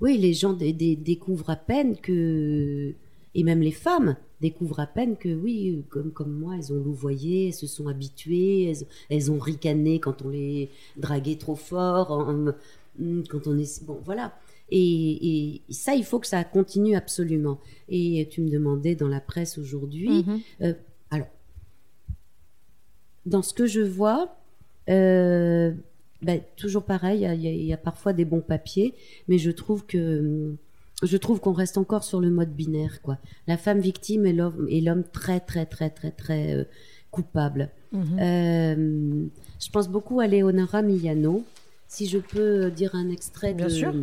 oui, les gens découvrent à peine que et même les femmes découvrent à peine que oui, comme, comme moi, elles ont louvoyé, elles se sont habituées, elles, elles ont ricané quand on les draguait trop fort. Quand on est bon, voilà. Et, et, ça, il faut que ça continue absolument. Et tu me demandais dans la presse aujourd'hui. Mhm. euh, alors, dans ce que je vois, euh, ben, toujours pareil, il y a- y, parfois des bons papiers, mais je trouve que hum, je trouve qu'on reste encore sur le mode binaire, quoi. La femme victime et l'homme très très très très très euh, coupable. Mhm. Euh, je pense beaucoup à Leonora Milano. Si je peux dire un extrait Bien de. sûr.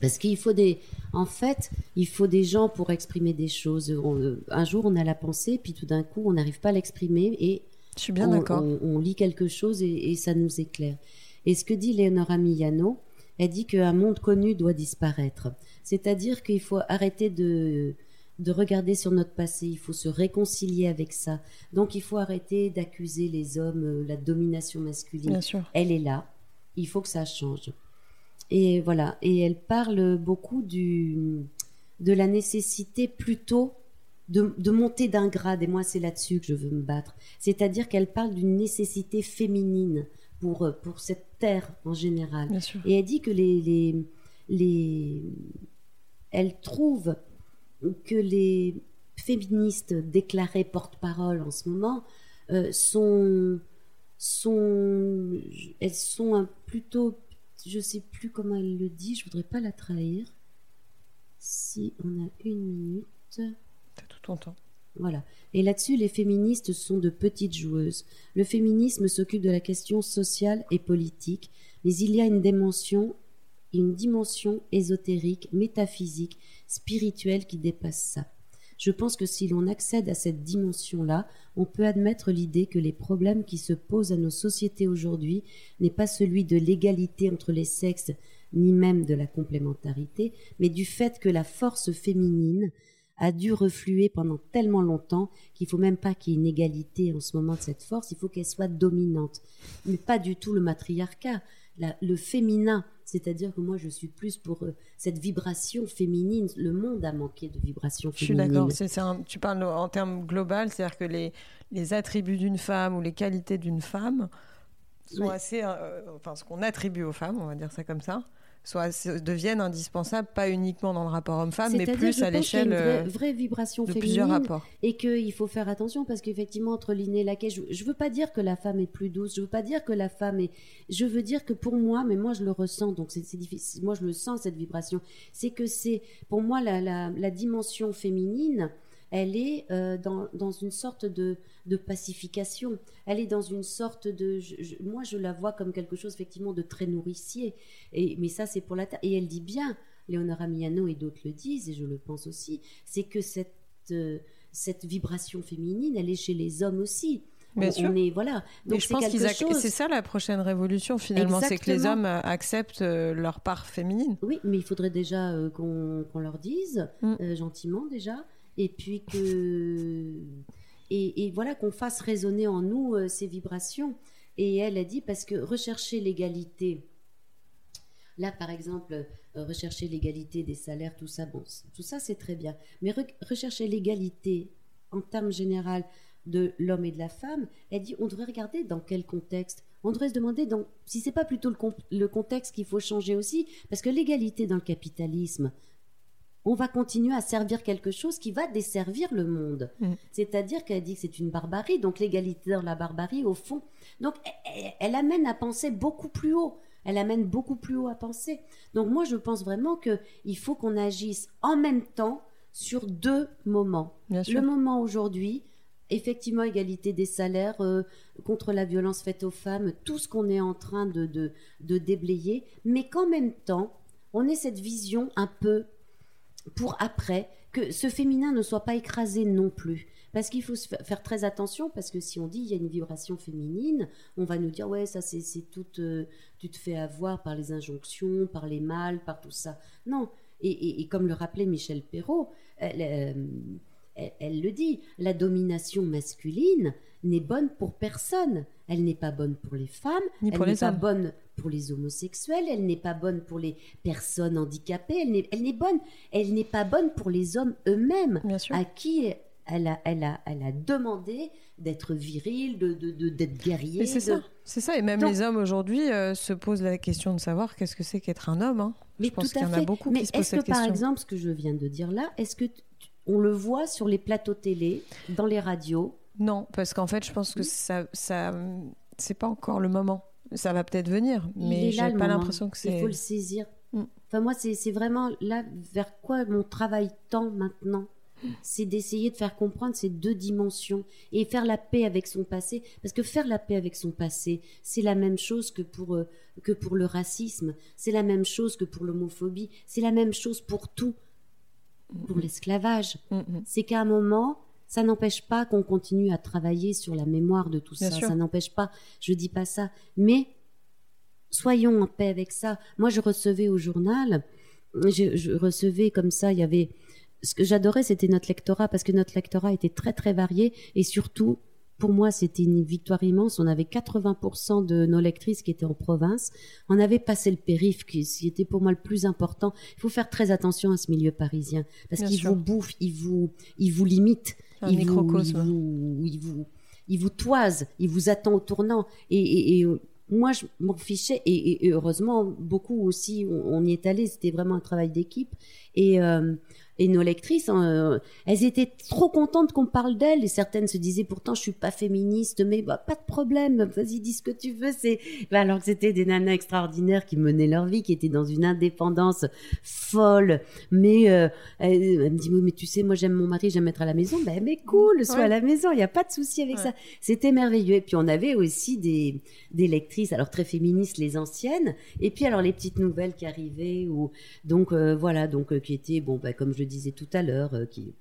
Parce qu'il faut des. En fait, il faut des gens pour exprimer des choses. On- euh, un jour, on a la pensée, puis tout d'un coup, on n'arrive pas à l'exprimer et Je suis bien on, d'accord. on- on lit quelque chose et, et ça nous éclaire. Et ce que dit Leonora Milano, elle dit qu'un monde connu doit disparaître. C'est-à-dire qu'il faut arrêter de, de regarder sur notre passé, il faut se réconcilier avec ça. Donc il faut arrêter d'accuser les hommes, euh, la domination masculine. Bien sûr. Elle est là, il faut que ça change. Et voilà, et elle parle beaucoup du, de la nécessité plutôt de, de monter d'un grade, et moi c'est là-dessus que je veux me battre. C'est-à-dire qu'elle parle d'une nécessité féminine pour, euh, pour cette terre en général. Bien sûr. Et elle dit que les, les, les... Elle trouve que les féministes déclarées porte-parole en ce moment euh, sont, sont... Elles sont un plutôt... Je sais plus comment elle le dit, je voudrais pas la trahir. Si on a une minute... T'as tout ton temps. Voilà. Et là-dessus, les féministes sont de petites joueuses. Le féminisme s'occupe de la question sociale et politique, mais il y a une dimension, une dimension ésotérique, métaphysique, spirituelle qui dépasse ça. Je pense que si l'on accède à cette dimension-là, on peut admettre l'idée que les problèmes qui se posent à nos sociétés aujourd'hui n'est pas celui de l'égalité entre les sexes, ni même de la complémentarité, mais du fait que la force féminine a dû refluer pendant tellement longtemps qu'il faut même pas qu'il y ait une égalité en ce moment de cette force, il faut qu'elle soit dominante. Mais pas du tout le matriarcat, le féminin. C'est-à-dire que moi, je suis plus pour euh, cette vibration féminine. Le monde a manqué de vibration Je suis féminine. d'accord. Tu parles en termes global, c'est-à-dire que les, les attributs d'une femme ou les qualités d'une femme sont assez, euh, enfin ce qu'on attribue aux femmes, on va dire ça comme ça, soit assez- deviennent indispensables, pas uniquement dans le rapport homme-femme, mais plus à l'échelle une vraie, euh, vraie vibration de féminine plusieurs rapports. et qu'il faut faire attention parce qu'effectivement entre l'inné et la quai, je, je veux pas dire que la femme est plus douce, je veux pas dire que la femme est, je veux dire que pour moi, mais moi je le ressens, donc c'est c'est difficile, moi je le sens cette vibration, c'est que c'est pour moi la, la, la dimension féminine, elle est euh, dans, dans une sorte de, de pacification, elle est dans une sorte de, je- je- moi je la vois comme quelque chose effectivement de très nourricier, et, mais ça c'est pour la terre, et elle dit bien, Léonora Miano et d'autres le disent, et je le pense aussi, c'est que cette, euh, cette vibration féminine, elle est chez les hommes aussi. Bien on, sûr. on est voilà. Mais Donc je pense qu'ils chose. c'est ça la prochaine révolution finalement, c'est que les hommes euh, acceptent leur part féminine. Oui, mais il faudrait déjà euh, qu'on leur dise Mm. euh, gentiment déjà, et puis que et, voilà qu'on fasse résonner en nous euh, ces vibrations. Et elle a dit parce que rechercher l'égalité. Là, par exemple, euh, rechercher l'égalité des salaires, tout ça, bon, tout ça c'est très bien. Mais re- rechercher l'égalité en termes général de l'homme et de la femme, elle dit on devrait regarder dans quel contexte. On devrait se demander dans, si c'est pas plutôt le contexte qu'il faut changer aussi, parce que l'égalité dans le capitalisme, on va continuer à servir quelque chose qui va desservir le monde. Mm. C'est-à-dire qu'elle dit que c'est une barbarie, donc l'égalité dans la barbarie, au fond, donc elle, elle- elle amène à penser beaucoup plus haut. Elle amène beaucoup plus haut à penser. Donc moi, je pense vraiment que il faut qu'on agisse en même temps sur deux moments. Bien sûr. Le moment aujourd'hui, effectivement, égalité des salaires, euh, contre la violence faite aux femmes, tout ce qu'on est en train de, de, de déblayer, mais qu'en même temps, on ait cette vision un peu pour après, que ce féminin ne soit pas écrasé non plus. Parce qu'il faut faire très attention, parce que si on dit il y a une vibration féminine, on va nous dire ouais, ça c'est tout, euh, tu te fais avoir par les injonctions, par les mâles, par tout ça. Non. Et, comme le rappelait Michel Perrault, elle, euh, le dit, la domination masculine n'est bonne pour personne. Elle n'est pas bonne pour les femmes, Ni elle n'est pas bonne pour les homosexuels, elle n'est pas bonne pour les personnes handicapées, elle n'est elle n'est bonne, elle n'est pas bonne pour les hommes eux-mêmes à qui elle a, elle a, elle a demandé d'être viril, de, de, d'être guerrier. Mais c'est de- ça, c'est ça. Et même Donc- les hommes aujourd'hui euh, se posent la question de savoir qu'est-ce que c'est qu'être un homme. hein. Mais Je pense qu'il y en a beaucoup Mais qui se posent est-ce cette que par question. exemple, ce que je viens de dire là, est-ce que t- on le voit sur les plateaux télé, dans les radios Non, parce qu'en fait, je pense que ça, ça, c'est pas encore le moment. Ça va peut-être venir, Il mais j'ai pas l'impression que Il c'est. faut le saisir. Mm. Enfin, moi, c'est vraiment là vers quoi mon travail tend maintenant. C'est d'essayer de faire comprendre ces deux dimensions et faire la paix avec son passé. Parce que faire la paix avec son passé, c'est la même chose que pour, euh, que pour le racisme, c'est la même chose que pour l'homophobie, c'est la même chose pour tout, pour l'esclavage. Mm. C'est qu'à un moment, ça n'empêche pas qu'on continue à travailler sur la mémoire de tout Bien ça. sûr. Ça n'empêche pas, je dis pas ça. Mais soyons en paix avec ça. Moi, je recevais au journal, je, je recevais comme ça, il y avait. Ce que j'adorais, c'était notre lectorat, parce que notre lectorat était très, très varié, et surtout, pour moi, c'était une victoire immense. On avait 80% de nos lectrices qui étaient en province. On avait passé le périph, qui était pour moi le plus important. Il faut faire très attention à ce milieu parisien, parce qu'il vous bouffe, il vous, il vous limite, Un il vous, il vous, il vous, il vous toise, il vous attend au tournant. Et, et- et, euh, moi, je m'en fichais. Et, et- et heureusement, beaucoup aussi, on, on y est allé. C'était vraiment un travail d'équipe. Et, euh, et nos lectrices, hein, euh, elles étaient trop contentes qu'on parle d'elles. Et certaines se disaient, pourtant, je suis pas féministe, mais bah, pas de problème. Vas-y, dis ce que tu veux. C'est bah, alors que c'était des nanas extraordinaires qui menaient leur vie, qui étaient dans une indépendance folle. Mais euh, elle, elle me dit, mais tu sais, moi j'aime mon mari, j'aime être à la maison. Ben, mais cool, sois Ouais. à la maison. Il n'y a pas de souci avec Ouais. ça. C'était merveilleux. Et puis on avait aussi des, des lectrices, alors très féministes, les anciennes, et puis alors les petites nouvelles qui arrivaient, ou donc euh, voilà, donc euh, qui étaient bon, bah, comme je le disais tout à l'heure, euh, qui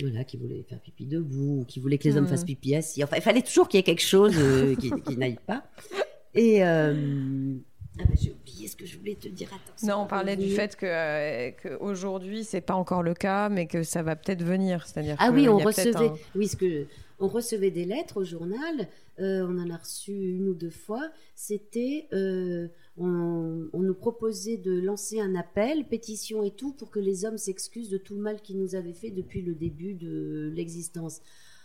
voilà, qui voulaient faire pipi debout, ou qui voulaient que les hommes Mhm. fassent pipi assis. Enfin, il fallait toujours qu'il y ait quelque chose euh, qui, qui n'aille pas. Et euh, ah ben, j'ai oublié ce que je voulais te dire. Attends, Non, on parlait du fait que, euh, que aujourd'hui c'est pas encore le cas, mais que ça va peut-être venir. C'est-à-dire Ah que oui, on recevait, un- oui, ce que on recevait des lettres au journal. euh, on en a reçu une ou deux fois. C'était, euh, on, on nous proposait de lancer un appel, pétition et tout, pour que les hommes s'excusent de tout le mal qu'ils nous avaient fait depuis le début de l'existence.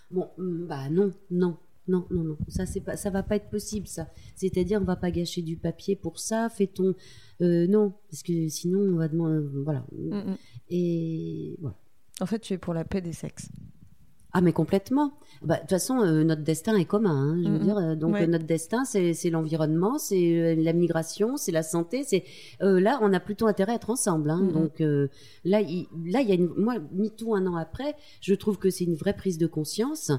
Bon, hum, bah non, non. Non, non, non, ça c'est pas, ça va pas être possible, ça. C'est-à-dire, on va pas gâcher du papier pour ça. Fait-on, euh, non, parce que sinon, on va demander, voilà. Mm, mm. Et voilà. En fait, tu es pour la paix des sexes. Ah mais complètement. Bah, De toute façon, euh, notre destin est commun. hein, je veux dire, euh, donc Ouais. euh, notre destin, c'est l'environnement, c'est la migration, c'est la santé. C'est euh, là, on a plutôt intérêt à être ensemble. hein. Donc euh, là, il, là, il y a une, moi, MeToo un an après, je trouve que c'est une vraie prise de conscience,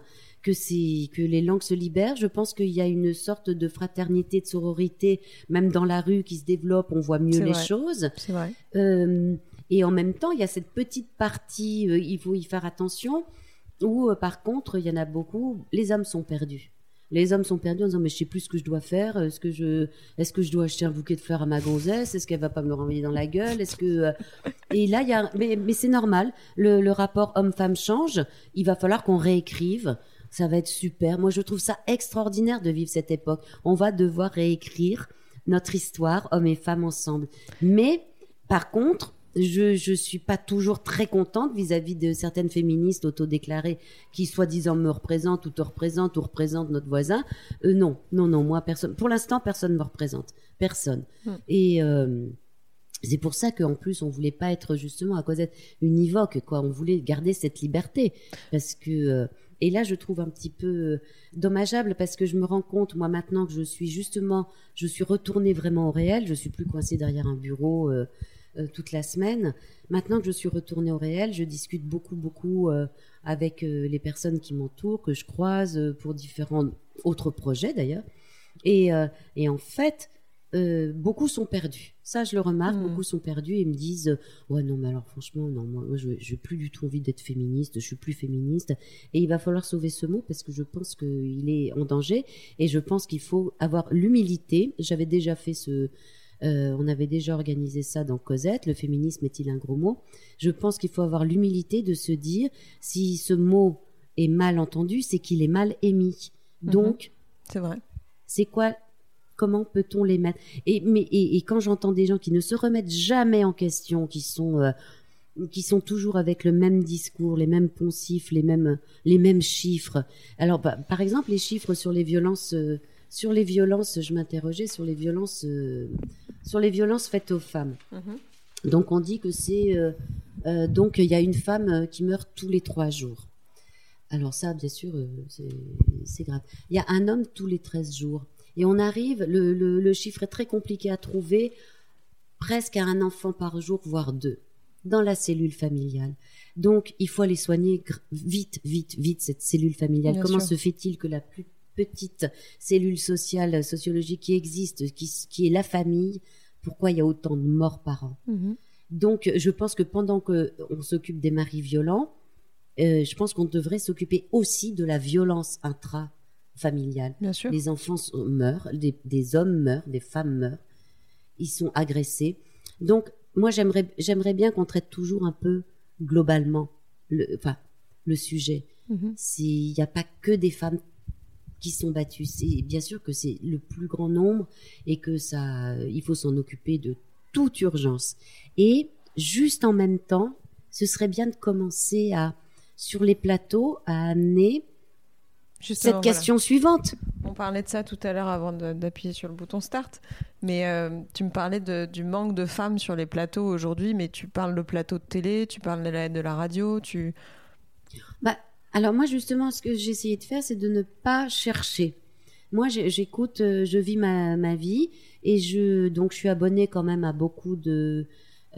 que c'est que les langues se libèrent. Je pense qu'il y a une sorte de fraternité, de sororité, même dans la rue, qui se développe. On voit mieux les vrai. choses. C'est vrai. Euh, et en même temps, il y a cette petite partie, il faut y faire attention, où euh, par contre, il y en a beaucoup, les hommes sont perdus. Les hommes sont perdus en disant mais je sais plus ce que je dois faire. Est-ce que je, est-ce que je dois acheter un bouquet de fleurs à ma gonzesse Est-ce qu'elle va pas me le renvoyer dans la gueule Est-ce que euh, et là il y a, mais, mais c'est normal. Le, le rapport homme-femme change. Il va falloir qu'on réécrive. Ça va être super. Moi je trouve ça extraordinaire de vivre cette époque. On va devoir réécrire notre histoire, hommes et femmes ensemble. Mais par contre, je je suis pas toujours très contente vis-à-vis de certaines féministes autodéclarées qui soi-disant me représentent ou te représentent ou représentent notre voisin. Euh, non, non, non, moi personne. Pour l'instant, personne me représente, personne. Hmm. Et euh, c'est pour ça qu'en plus on voulait pas être justement à cause d'être univoque, quoi. On voulait garder cette liberté parce que euh, et là je trouve un petit peu dommageable parce que je me rends compte moi maintenant que je suis justement je suis retournée vraiment au réel, je suis plus coincée derrière un bureau euh, euh, toute la semaine. Maintenant que je suis retournée au réel, je discute beaucoup beaucoup euh, avec euh, les personnes qui m'entourent, que je croise pour différents autres projets d'ailleurs. Et, et en fait, beaucoup sont perdus. Ça, je le remarque, Mm. beaucoup sont perdus et me disent Ouais, non, mais alors franchement, non, moi, moi je n'ai plus du tout envie d'être féministe, je suis plus féministe. Et il va falloir sauver ce mot parce que je pense qu'il est en danger et je pense qu'il faut avoir l'humilité. J'avais déjà fait ce. Euh, on avait déjà organisé ça dans Cosette. Le féminisme est-il un gros mot? Je pense qu'il faut avoir l'humilité de se dire si ce mot est mal entendu, c'est qu'il est mal émis. Mhm. Donc, C'est vrai. c'est quoi Comment peut-on les mettre? Et, mais, et, et quand j'entends des gens qui ne se remettent jamais en question, qui sont euh, qui sont toujours avec le même discours, les mêmes poncifs, les mêmes, les mêmes chiffres. Alors, bah, par exemple, les chiffres sur les violences, euh, sur les violences, je m'interrogeais sur les violences, euh, sur les violences faites aux femmes. Mhm. Donc, on dit que c'est, euh, euh, donc il y a une femme qui meurt tous les trois jours. Alors ça, bien sûr, c'est- grave. Il y a un homme tous les 13 jours. Et on arrive, le, le- le chiffre est très compliqué à trouver, presque à un enfant par jour, voire deux, dans la cellule familiale. Donc, il faut aller soigner vite, vite, vite cette cellule familiale. Bien Comment sûr. se fait-il que la plus petite cellule sociale, sociologique qui existe, qui, est la famille, pourquoi il y a autant de morts par an Mhm. donc, je pense que pendant que on s'occupe des maris violents, euh, je pense qu'on devrait s'occuper aussi de la violence intrafamiliale. Bien sûr. Les enfants sont- meurent, des, des hommes meurent, des femmes meurent, ils sont agressés. Donc, moi, j'aimerais, j'aimerais bien qu'on traite toujours un peu globalement le, enfin, le sujet. Mhm. S'il n'y a pas que des femmes qui sont battues, c'est bien sûr que c'est le plus grand nombre et que ça, il faut s'en occuper de toute urgence. Et juste en même temps, ce serait bien de commencer à, sur les plateaux, à amener Justement, cette voilà. question suivante. On parlait de ça tout à l'heure avant d'appuyer sur le bouton start, mais euh, tu me parlais de- du manque de femmes sur les plateaux aujourd'hui, mais tu parles de plateau de télé, tu parles de la, de la radio, tu... Alors moi justement, ce que j'ai essayé de faire, c'est de ne pas chercher. Moi, j'écoute, euh, je vis ma, ma vie et je donc je suis abonnée quand même à beaucoup de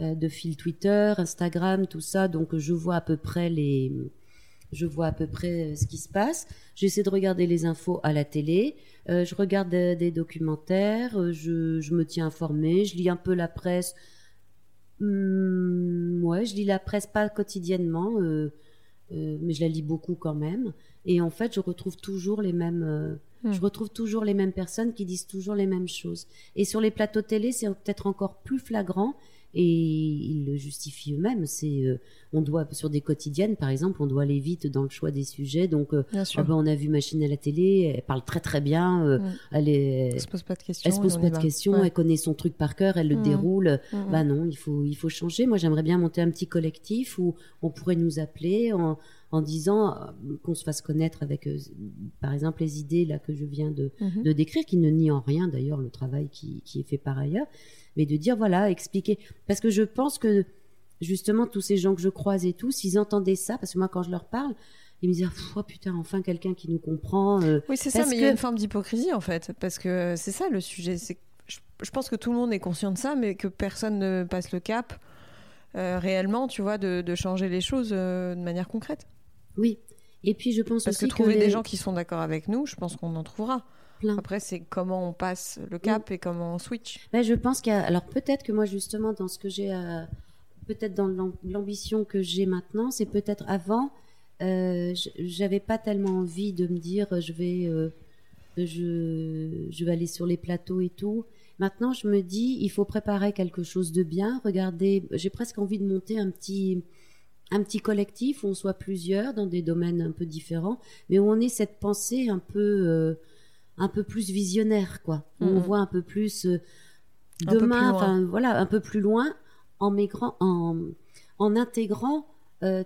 euh, de fils Twitter, Instagram, tout ça. Donc je vois à peu près les je vois à peu près euh, ce qui se passe. J'essaie de regarder les infos à la télé. Je regarde des, documentaires. Je, je me tiens informée. Je lis un peu la presse. Hum, ouais, je lis la presse pas quotidiennement. euh, euh, mais je la lis beaucoup quand même. Et en fait, je retrouve toujours les mêmes, euh, Hmm. je retrouve toujours les mêmes personnes qui disent toujours les mêmes choses. Et sur les plateaux télé, c'est peut-être encore plus flagrant. Et ils le justifient eux-mêmes. C'est, euh, on doit sur des quotidiennes, par exemple, on doit aller vite dans le choix des sujets. Donc, euh, Bien sûr. ah ben, on a vu Machine à la télé, elle parle très très bien. euh, Mm. Elle est, Elle se pose pas de questions. elle se pose pas de questions, Ouais. elle connaît son truc par cœur, elle le Mhm. déroule. Mhm. Bah non, il faut, il faut changer. Moi, j'aimerais bien monter un petit collectif où on pourrait nous appeler en, en disant euh, qu'on se fasse connaître avec, euh, par exemple, les idées là que je viens de, Mhm. de décrire, qui ne nie en rien d'ailleurs le travail qui, qui est fait par ailleurs, mais de dire voilà, expliquer. Parce que je pense que justement tous ces gens que je croise et tout, s'ils entendaient ça, parce que moi quand je leur parle, ils me disent oh putain enfin quelqu'un qui nous comprend. euh, Oui, c'est ça, mais il y a une forme d'hypocrisie en fait, parce que c'est ça le sujet. C'est je, je pense que tout le monde est conscient de ça, mais que personne ne passe le cap euh, réellement, tu vois, de, de changer les choses euh, de manière concrète. Oui. Et puis je pense Parce que trouver les- des gens qui sont d'accord avec nous, je pense qu'on en trouvera. plein. Après, c'est comment on passe le cap et comment on switch. Ben, je pense qu'il y a. Alors peut-être que moi justement dans ce que j'ai, euh, peut-être dans l'am- l'ambition que j'ai maintenant, c'est peut-être avant, euh, j'avais pas tellement envie de me dire je vais, euh, je, je vais aller sur les plateaux et tout. Maintenant, je me dis il faut préparer quelque chose de bien. Regardez, j'ai presque envie de monter un petit un petit collectif où on soit plusieurs dans des domaines un peu différents, mais où on ait cette pensée un peu euh, un peu plus visionnaire, quoi. On Mhm. voit un peu plus euh, demain, enfin voilà, un peu plus loin, en migrant, en, en intégrant, euh,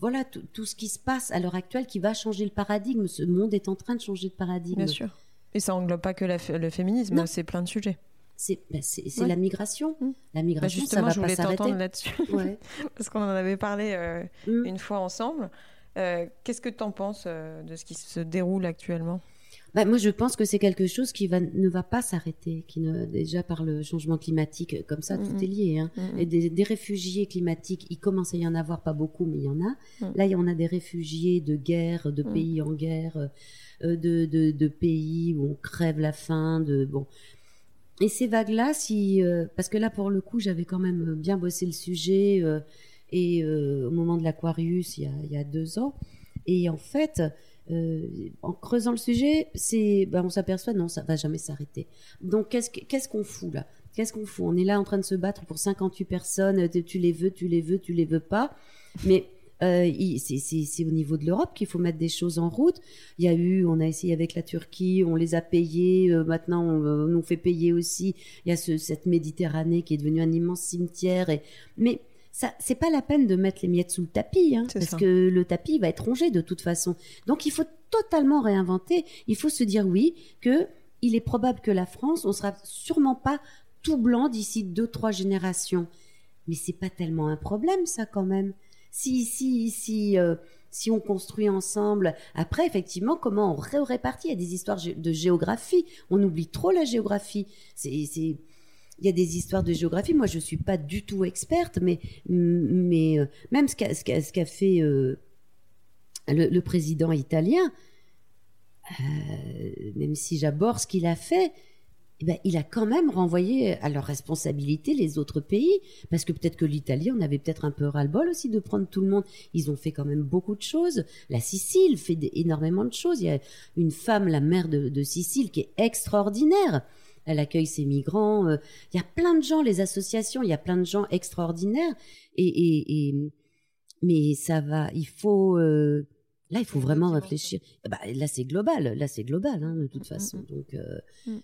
voilà tout, ce qui se passe à l'heure actuelle qui va changer le paradigme. Ce monde est en train de changer de paradigme. Bien sûr. Et ça englobe pas que la le féminisme, c'est plein de sujets. C'est c'est Ouais. la migration. Mm. La Bah, migration, ça justement, va je voulais t'entendre là-dessus, Ouais. parce qu'on en avait parlé euh, Mm. une fois ensemble. Euh, Qu'est-ce que tu en penses euh, de ce qui se déroule actuellement? Bah, moi, je pense que c'est quelque chose qui va, ne va pas s'arrêter, qui ne, déjà par le changement climatique, comme ça, Mhm. tout est lié. Hein. Et des, des réfugiés climatiques, il commence à y en avoir, pas beaucoup, mais il y en a. Là, il y en a des réfugiés de guerre, de pays en guerre, de, de, de pays où on crève la faim, de bon. Et ces vagues-là, si, euh, parce que là, pour le coup, j'avais quand même bien bossé le sujet, euh, et euh, au moment de l'Aquarius, il, y a- deux ans, et en fait, en creusant le sujet, c'est, ben, on s'aperçoit non, ça va jamais s'arrêter. Donc, qu'est-ce que- qu'est-ce qu'on fout là? Qu'est-ce qu'on fout? On est là en train de se battre pour 58 personnes. Tu les veux, tu les veux, tu les veux pas. Mais euh, c'est- au niveau de l'Europe qu'il faut mettre des choses en route. Il y a eu, on a essayé avec la Turquie, on les a payés. euh, maintenant, on, euh, on nous fait payer aussi. Il y a ce- cette Méditerranée qui est devenue un immense cimetière. Et, mais ça, c'est pas la peine de mettre les miettes sous le tapis, hein, parce que le tapis va être rongé de toute façon. Donc il faut totalement réinventer. Il faut se dire oui que il est probable que la France, on sera sûrement pas tout blanc d'ici deux trois générations. Mais c'est pas tellement un problème ça quand même. Si si si euh, si on construit ensemble. Après, effectivement, comment on répartit Il y a des histoires de géographie. On oublie trop la géographie. C'est il y a des histoires de géographie. Moi, je suis pas du tout experte, mais, mais euh, même ce qu'a, fait euh, le, président italien, même si j'aborde ce qu'il a fait, eh ben, il a quand même renvoyé à leur responsabilité les autres pays, parce que peut-être que l'Italie, on avait peut-être un peu ras-le-bol aussi de prendre tout le monde. Ils ont fait quand même beaucoup de choses. La Sicile fait énormément de choses. Il y a une femme, la mère de Sicile, qui est extraordinaire elle accueille ses migrants. Euh, il y a plein de gens, les associations, il y a plein de gens extraordinaires. Et, mais ça va, il faut. Euh, là, il faut vraiment réfléchir. Bah, là, c'est global. Là, c'est global, hein, de toute mm, mm, façon. Mm. Donc, euh,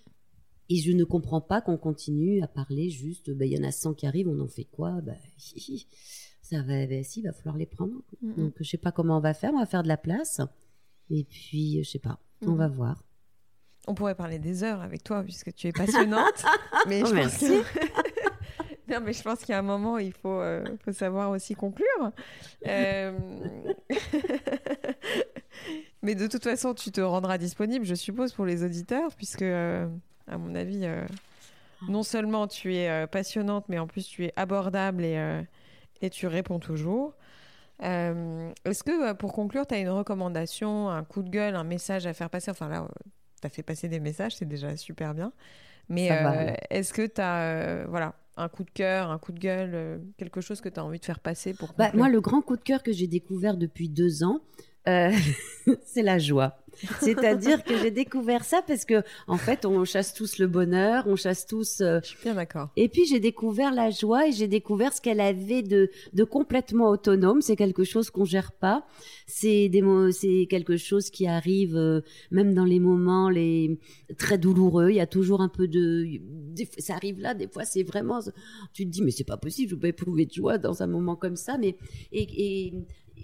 Et je ne comprends pas qu'on continue à parler juste. Bah, il y en a 100 qui arrivent, on en fait quoi? Bah, Ça va, bah, si, il va falloir les prendre. Donc, je sais pas comment on va faire. On va faire de la place. Et puis, je sais pas. On va voir. On pourrait parler des heures avec toi puisque tu es passionnante. mais je pense non, mais je pense qu'il y a un moment où il faut, euh, faut savoir aussi conclure. Euh, mais de toute façon, tu te rendras disponible, je suppose, pour les auditeurs, puisque, euh, à mon avis, non seulement tu es passionnante, mais en plus tu es abordable et, et tu réponds toujours. Est-ce que, pour conclure, tu as une recommandation, un coup de gueule, un message à faire passer? Enfin là, tu as fait passer des messages, c'est déjà super bien. Mais euh, est-ce que tu as euh, voilà, un coup de cœur, un coup de gueule, euh, quelque chose que tu as envie de faire passer pour bah, Moi, le grand coup de cœur que j'ai découvert depuis deux ans, c'est la joie. C'est-à-dire que j'ai découvert ça parce que, en fait, on chasse tous le bonheur, on chasse tous. Euh, Je suis bien d'accord. Et puis j'ai découvert la joie et j'ai découvert ce qu'elle avait de, de complètement autonome. C'est quelque chose qu'on gère pas. C'est des c'est quelque chose qui arrive euh, même dans les moments les très douloureux. Il y a toujours un peu de, ça arrive là. Des fois, c'est vraiment, tu te dis mais c'est pas possible. Je peux éprouver de joie dans un moment comme ça. Mais et, et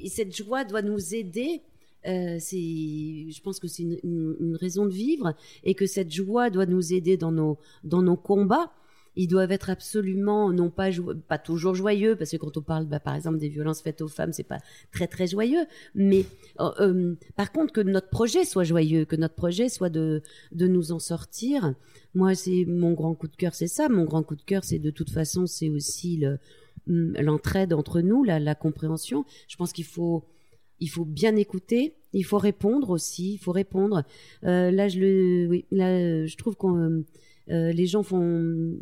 cette joie doit nous aider euh, je pense que c'est une, raison de vivre et que cette joie doit nous aider dans nos, dans nos combats. Ils doivent être absolument, non pas, pas toujours joyeux, parce que quand on parle, bah, par exemple, des violences faites aux femmes, c'est pas très très joyeux. Mais euh, euh, par contre, que notre projet soit joyeux, que notre projet soit de, de nous en sortir. Moi, c'est mon grand coup de cœur, c'est ça. Mon grand coup de cœur, c'est de toute façon, c'est aussi le, l'entraide entre nous, la, la compréhension. Je pense qu'il faut il faut bien écouter, il faut répondre aussi, il faut répondre. Euh, là, je le, oui, là, je trouve qu'on, euh, les gens font,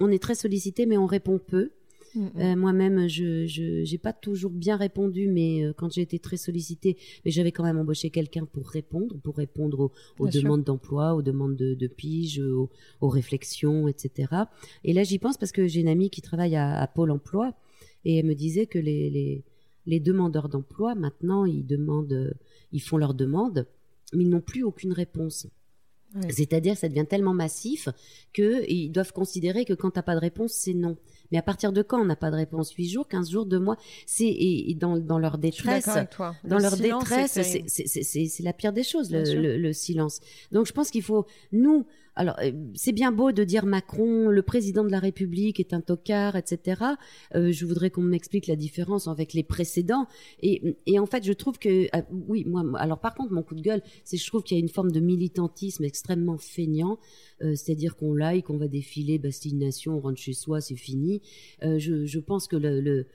on est très sollicité, mais on répond peu. Mm, mm. Euh, moi-même, je n'ai pas toujours bien répondu, mais quand j'ai été très sollicitée, mais j'avais quand même embauché quelqu'un pour répondre, pour répondre aux, demandes d'emploi, aux demandes de, pige, aux, réflexions, etc. Et là, j'y pense parce que j'ai une amie qui travaille à, Pôle Emploi et elle me disait que les, les demandeurs d'emploi, maintenant, ils demandent, euh, ils font leur demande, mais ils n'ont plus aucune réponse. C'est-à-dire que ça devient tellement massif qu'ils doivent considérer que quand tu n'as pas de réponse, c'est non. Mais à partir de quand on n'a pas de réponse? 8 jours, 15 jours, 2 mois? C'est et, dans, dans, leur détresse, dans leur détresse, c'est la pire des choses, le, le, silence. Donc je pense qu'il faut nous alors, euh, c'est bien beau de dire Macron, le président de la République est un tocard, etc. Euh, je voudrais qu'on m'explique la différence avec les précédents. Et, en fait, je trouve que, ah, oui, moi, alors par contre, mon coup de gueule, c'est je trouve qu'il y a une forme de militantisme extrêmement feignant. Euh, c'est-à-dire qu'on like, on va défiler, Bastille Nation, on rentre chez soi, c'est fini. Je, pense que le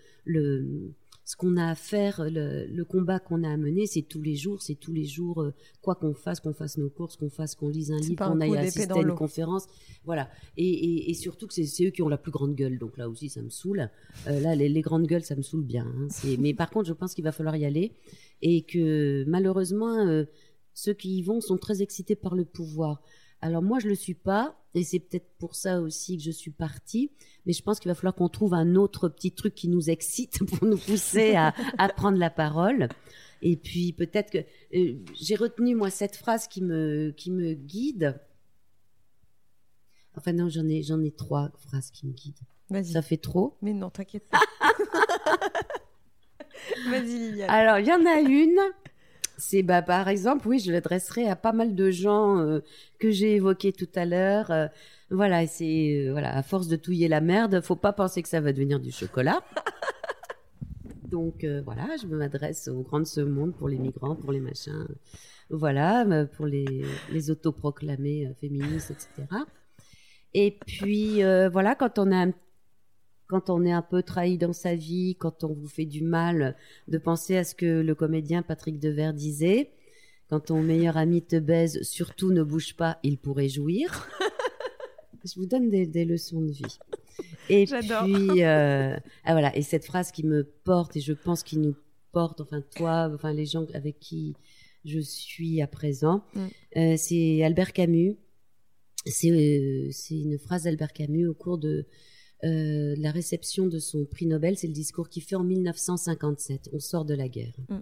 ce qu'on a à faire, le, combat qu'on a à mener, c'est tous les jours, c'est tous les jours, euh, quoi qu'on fasse, qu'on fasse nos courses, qu'on fasse, qu'on lise un livre, qu'on aille assister à une conférence, voilà. Et, surtout que c'est eux qui ont la plus grande gueule, donc là aussi ça me saoule. Euh, là, les, grandes gueules, ça me saoule bien. Hein. mais par contre, je pense qu'il va falloir y aller et que malheureusement, euh, ceux qui y vont sont très excités par le pouvoir. Alors moi, je le suis pas, et c'est peut-être pour ça aussi que je suis partie. Mais je pense qu'il va falloir qu'on trouve un autre petit truc qui nous excite pour nous pousser à, prendre la parole. Et puis peut-être que euh, j'ai retenu moi cette phrase qui me qui me guide. Enfin non, j'en ai j'en ai trois phrases qui me guident. Vas-y. Ça fait trop. Mais non, t'inquiète pas. Vas-y, Liliane. Alors, il y en a une. C'est bah, par exemple, oui, je l'adresserai à pas mal de gens euh, que j'ai évoqués tout à l'heure. Euh, voilà, c'est euh, voilà, à force de touiller la merde, faut pas penser que ça va devenir du chocolat. Donc voilà, je m'adresse aux grands de ce monde pour les migrants, pour les machins, voilà, pour les, les autoproclamés féministes, etc. Et puis voilà, quand on a un- quand on est un peu trahi dans sa vie, quand on vous fait du mal, de penser à ce que le comédien Patrick Devers disait. Quand ton meilleur ami te baise, surtout ne bouge pas, il pourrait jouir. Je vous donne des, des leçons de vie. Et puis, euh, ah voilà, et cette phrase qui me porte, et je pense qui nous porte, enfin toi, enfin les gens avec qui je suis à présent, Mm. euh, c'est Albert Camus. C'est euh, c'est une phrase d'Albert Camus au cours de euh, la réception de son prix Nobel. C'est le discours qu'il fait en 1957. On sort de la guerre. Mm.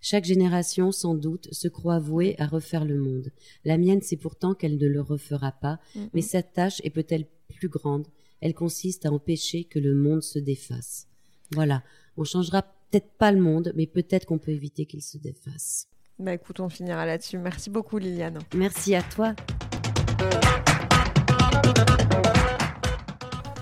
Chaque génération, sans doute, se croit vouée à refaire le monde. La mienne, c'est pourtant qu'elle ne le refera pas, Mhm. mais cette tâche est peut-être plus grande. Elle consiste à empêcher que le monde se défasse. Voilà. On changera peut-être pas le monde, mais peut-être qu'on peut éviter qu'il se défasse. Bah écoute, on finira là-dessus. Merci beaucoup, Liliane. Merci à toi.